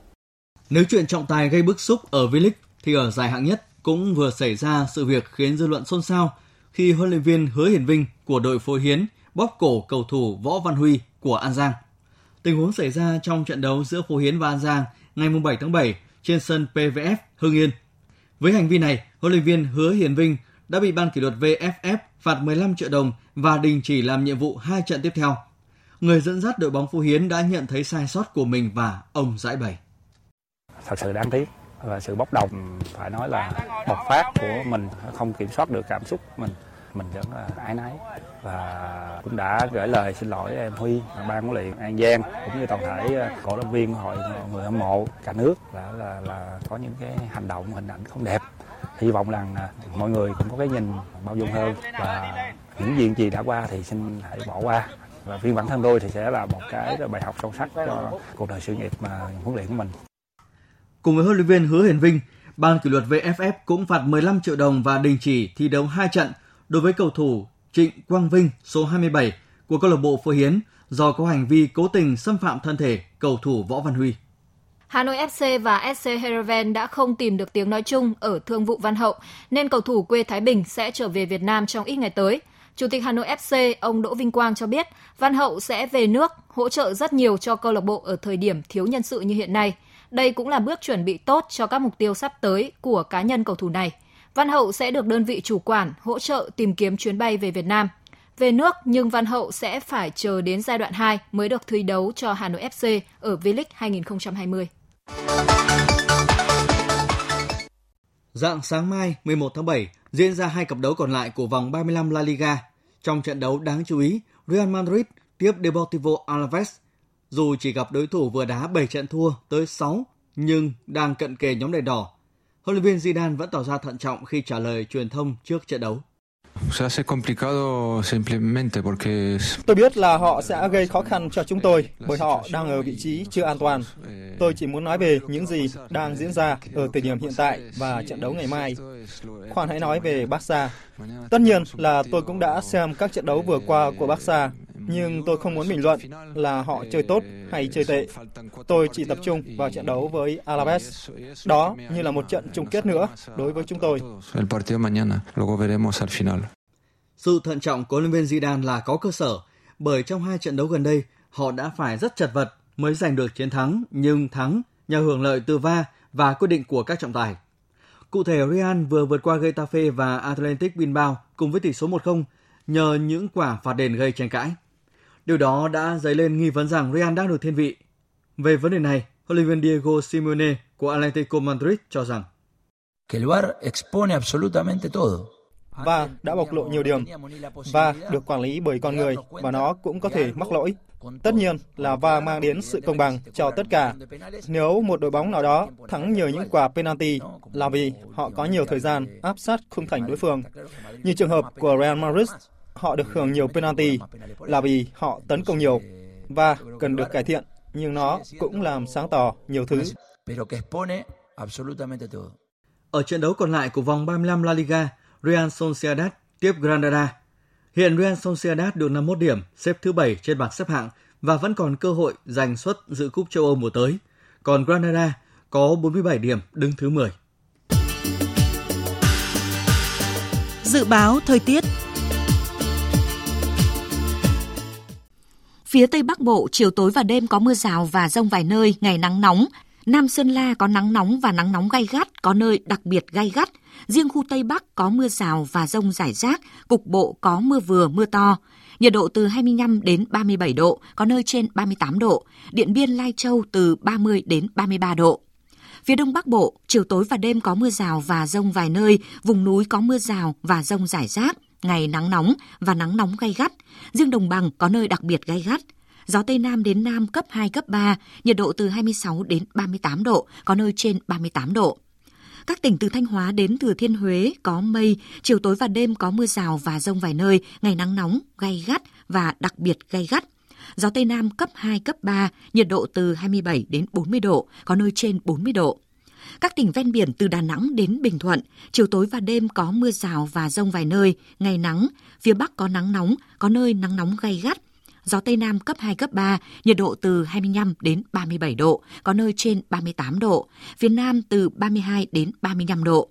nếu chuyện trọng tài gây bức xúc ở V-League thì ở giải hạng nhất cũng vừa xảy ra sự việc khiến dư luận xôn xao khi huấn luyện viên Hứa Hiển Vinh của đội Phối Hiến bóp cổ cầu thủ Võ Văn Huy của An Giang. Tình huống xảy ra trong trận đấu giữa Phú Hiến và An Giang ngày 7 tháng 7 trên sân PVF Hưng Yên. Với hành vi này, huấn luyện viên Hứa Hiền Vinh đã bị ban kỷ luật VFF phạt 15 triệu đồng và đình chỉ làm nhiệm vụ hai trận tiếp theo. Người dẫn dắt đội bóng Phú Hiến đã nhận thấy sai sót của mình và ông giải bày. Thật sự đáng tiếc và sự bốc đồng phải nói là bộc phát của mình không kiểm soát được cảm xúc mình mình vẫn là ái náy và cũng đã gửi lời xin lỗi em Huy, ban huấn luyện An Giang cũng như toàn thể ờ, cổ động viên hội ờ, người hâm mộ cả nước là là là có những cái hành động hình ảnh không đẹp. Hy vọng rằng ờ, mọi người cũng có cái nhìn bao dung hơn và những chuyện gì đã qua thì xin hãy bỏ qua và riêng bản thân tôi thì sẽ là một cái bài học sâu sắc cho cuộc đời sự nghiệp mà huấn luyện của mình. Cùng với huấn luyện viên Hứa Hiền Vinh, ban kỷ luật VFF cũng phạt 15 triệu đồng và đình chỉ thi đấu hai trận đối với cầu thủ Trịnh Quang Vinh số 27 của câu lạc bộ Phú Hiến do có hành vi cố tình xâm phạm thân thể cầu thủ Võ Văn Huy. Hà Nội FC và SC Heerenveen đã không tìm được tiếng nói chung ở thương vụ Văn Hậu, nên cầu thủ quê Thái Bình sẽ trở về Việt Nam trong ít ngày tới. Chủ tịch Hà Nội FC, ông Đỗ Vinh Quang cho biết, Văn Hậu sẽ về nước, hỗ trợ rất nhiều cho câu lạc bộ ở thời điểm thiếu nhân sự như hiện nay. Đây cũng là bước chuẩn bị tốt cho các mục tiêu sắp tới của cá nhân cầu thủ này. Văn Hậu sẽ được đơn vị chủ quản hỗ trợ tìm kiếm chuyến bay về Việt Nam. Về nước nhưng Văn Hậu sẽ phải chờ đến giai đoạn 2 mới được thi đấu cho Hà Nội FC ở V-League 2020. Dạng sáng mai 11 tháng 7 diễn ra hai cặp đấu còn lại của vòng 35 La Liga. Trong trận đấu đáng chú ý, Real Madrid tiếp Deportivo Alaves. Dù chỉ gặp đối thủ vừa đá 7 trận thua tới 6 nhưng đang cận kề nhóm đèn đỏ Huấn luyện viên Zidane vẫn tỏ ra thận trọng khi trả lời truyền thông trước trận đấu. Tôi biết là họ sẽ gây khó khăn cho chúng tôi bởi họ đang ở vị trí chưa an toàn. Tôi chỉ muốn nói về những gì đang diễn ra ở thời điểm hiện tại và trận đấu ngày mai. Khoan hãy nói về Barca. Tất nhiên là tôi cũng đã xem các trận đấu vừa qua của Barca nhưng tôi không muốn bình luận là họ chơi tốt hay chơi tệ. Tôi chỉ tập trung vào trận đấu với Alaves. Đó như là một trận chung kết nữa đối với chúng tôi. Sự thận trọng của huấn luyện viên Zidane là có cơ sở, bởi trong hai trận đấu gần đây, họ đã phải rất chật vật mới giành được chiến thắng, nhưng thắng nhờ hưởng lợi từ va và quyết định của các trọng tài. Cụ thể, Real vừa vượt qua Getafe và Atlantic Bilbao cùng với tỷ số 1-0 nhờ những quả phạt đền gây tranh cãi. Điều đó đã dấy lên nghi vấn rằng Real đang được thiên vị. Về vấn đề này, huấn luyện viên Diego Simeone của Atletico Madrid cho rằng que el VAR expone absolutamente todo. Và đã bộc lộ nhiều điểm. Và được quản lý bởi con người và nó cũng có thể mắc lỗi. Tất nhiên là VA mang đến sự công bằng cho tất cả. Nếu một đội bóng nào đó thắng nhờ những quả penalty là vì họ có nhiều thời gian áp sát khung thành đối phương. Như trường hợp của Real Madrid họ được hưởng nhiều penalty là vì họ tấn công nhiều và cần được cải thiện, nhưng nó cũng làm sáng tỏ nhiều thứ. Ở trận đấu còn lại của vòng 35 La Liga, Real Sociedad tiếp Granada. Hiện Real Sociedad được 51 điểm, xếp thứ 7 trên bảng xếp hạng và vẫn còn cơ hội giành suất dự cúp châu Âu mùa tới. Còn Granada có 47 điểm, đứng thứ 10. Dự báo thời tiết Phía Tây Bắc Bộ, chiều tối và đêm có mưa rào và rông vài nơi, ngày nắng nóng. Nam Sơn La có nắng nóng và nắng nóng gai gắt, có nơi đặc biệt gai gắt. Riêng khu Tây Bắc có mưa rào và rông rải rác, cục bộ có mưa vừa, mưa to. Nhiệt độ từ 25 đến 37 độ, có nơi trên 38 độ. Điện Biên, Lai Châu từ 30 đến 33 độ. Phía Đông Bắc Bộ, chiều tối và đêm có mưa rào và rông vài nơi, vùng núi có mưa rào và rông rải rác ngày nắng nóng và nắng nóng gay gắt. Riêng đồng bằng có nơi đặc biệt gay gắt. Gió Tây Nam đến Nam cấp 2, cấp 3, nhiệt độ từ 26 đến 38 độ, có nơi trên 38 độ. Các tỉnh từ Thanh Hóa đến Thừa Thiên Huế có mây, chiều tối và đêm có mưa rào và rông vài nơi, ngày nắng nóng, gay gắt và đặc biệt gay gắt. Gió Tây Nam cấp 2, cấp 3, nhiệt độ từ 27 đến 40 độ, có nơi trên 40 độ. Các tỉnh ven biển từ Đà Nẵng đến Bình Thuận, chiều tối và đêm có mưa rào và rông vài nơi, ngày nắng, phía Bắc có nắng nóng, có nơi nắng nóng gay gắt, gió Tây Nam cấp 2, cấp 3, nhiệt độ từ 25 đến 37 độ, có nơi trên 38 độ, phía Nam từ 32 đến 35 độ.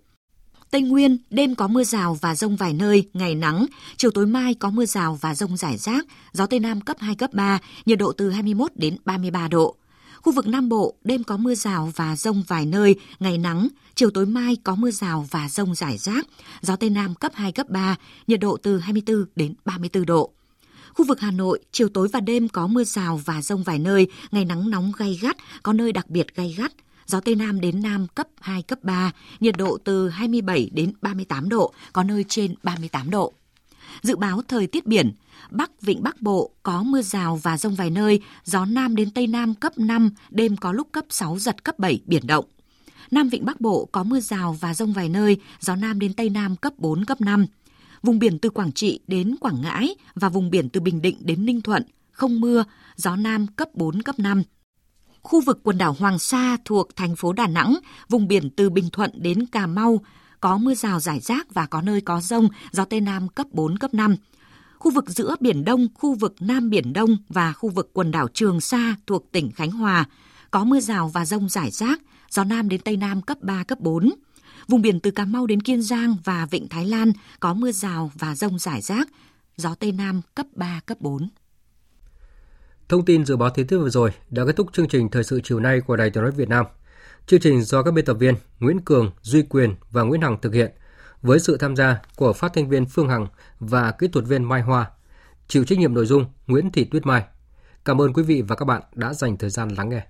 Tây Nguyên, đêm có mưa rào và rông vài nơi, ngày nắng, chiều tối mai có mưa rào và rông rải rác, gió Tây Nam cấp 2, cấp 3, nhiệt độ từ 21 đến 33 độ. Khu vực Nam Bộ, đêm có mưa rào và rông vài nơi, ngày nắng, chiều tối mai có mưa rào và rông rải rác, gió Tây Nam cấp 2, cấp 3, nhiệt độ từ 24 đến 34 độ. Khu vực Hà Nội, chiều tối và đêm có mưa rào và rông vài nơi, ngày nắng nóng gay gắt, có nơi đặc biệt gay gắt. Gió Tây Nam đến Nam cấp 2, cấp 3, nhiệt độ từ 27 đến 38 độ, có nơi trên 38 độ. Dự báo thời tiết biển, Bắc Vịnh Bắc Bộ có mưa rào và rông vài nơi, gió Nam đến Tây Nam cấp 5, đêm có lúc cấp 6, giật cấp 7, biển động. Nam Vịnh Bắc Bộ có mưa rào và rông vài nơi, gió Nam đến Tây Nam cấp 4, cấp 5 vùng biển từ Quảng Trị đến Quảng Ngãi và vùng biển từ Bình Định đến Ninh Thuận, không mưa, gió Nam cấp 4, cấp 5. Khu vực quần đảo Hoàng Sa thuộc thành phố Đà Nẵng, vùng biển từ Bình Thuận đến Cà Mau, có mưa rào rải rác và có nơi có rông, gió Tây Nam cấp 4, cấp 5. Khu vực giữa Biển Đông, khu vực Nam Biển Đông và khu vực quần đảo Trường Sa thuộc tỉnh Khánh Hòa, có mưa rào và rông rải rác, gió Nam đến Tây Nam cấp 3, cấp 4. Vùng biển từ Cà Mau đến Kiên Giang và Vịnh Thái Lan có mưa rào và rông rải rác, gió Tây Nam cấp 3, cấp 4. Thông tin dự báo thời tiết vừa rồi đã kết thúc chương trình thời sự chiều nay của Đài Tiếng nói Việt Nam. Chương trình do các biên tập viên Nguyễn Cường, Duy Quyền và Nguyễn Hằng thực hiện với sự tham gia của phát thanh viên Phương Hằng và kỹ thuật viên Mai Hoa. Chịu trách nhiệm nội dung Nguyễn Thị Tuyết Mai. Cảm ơn quý vị và các bạn đã dành thời gian lắng nghe.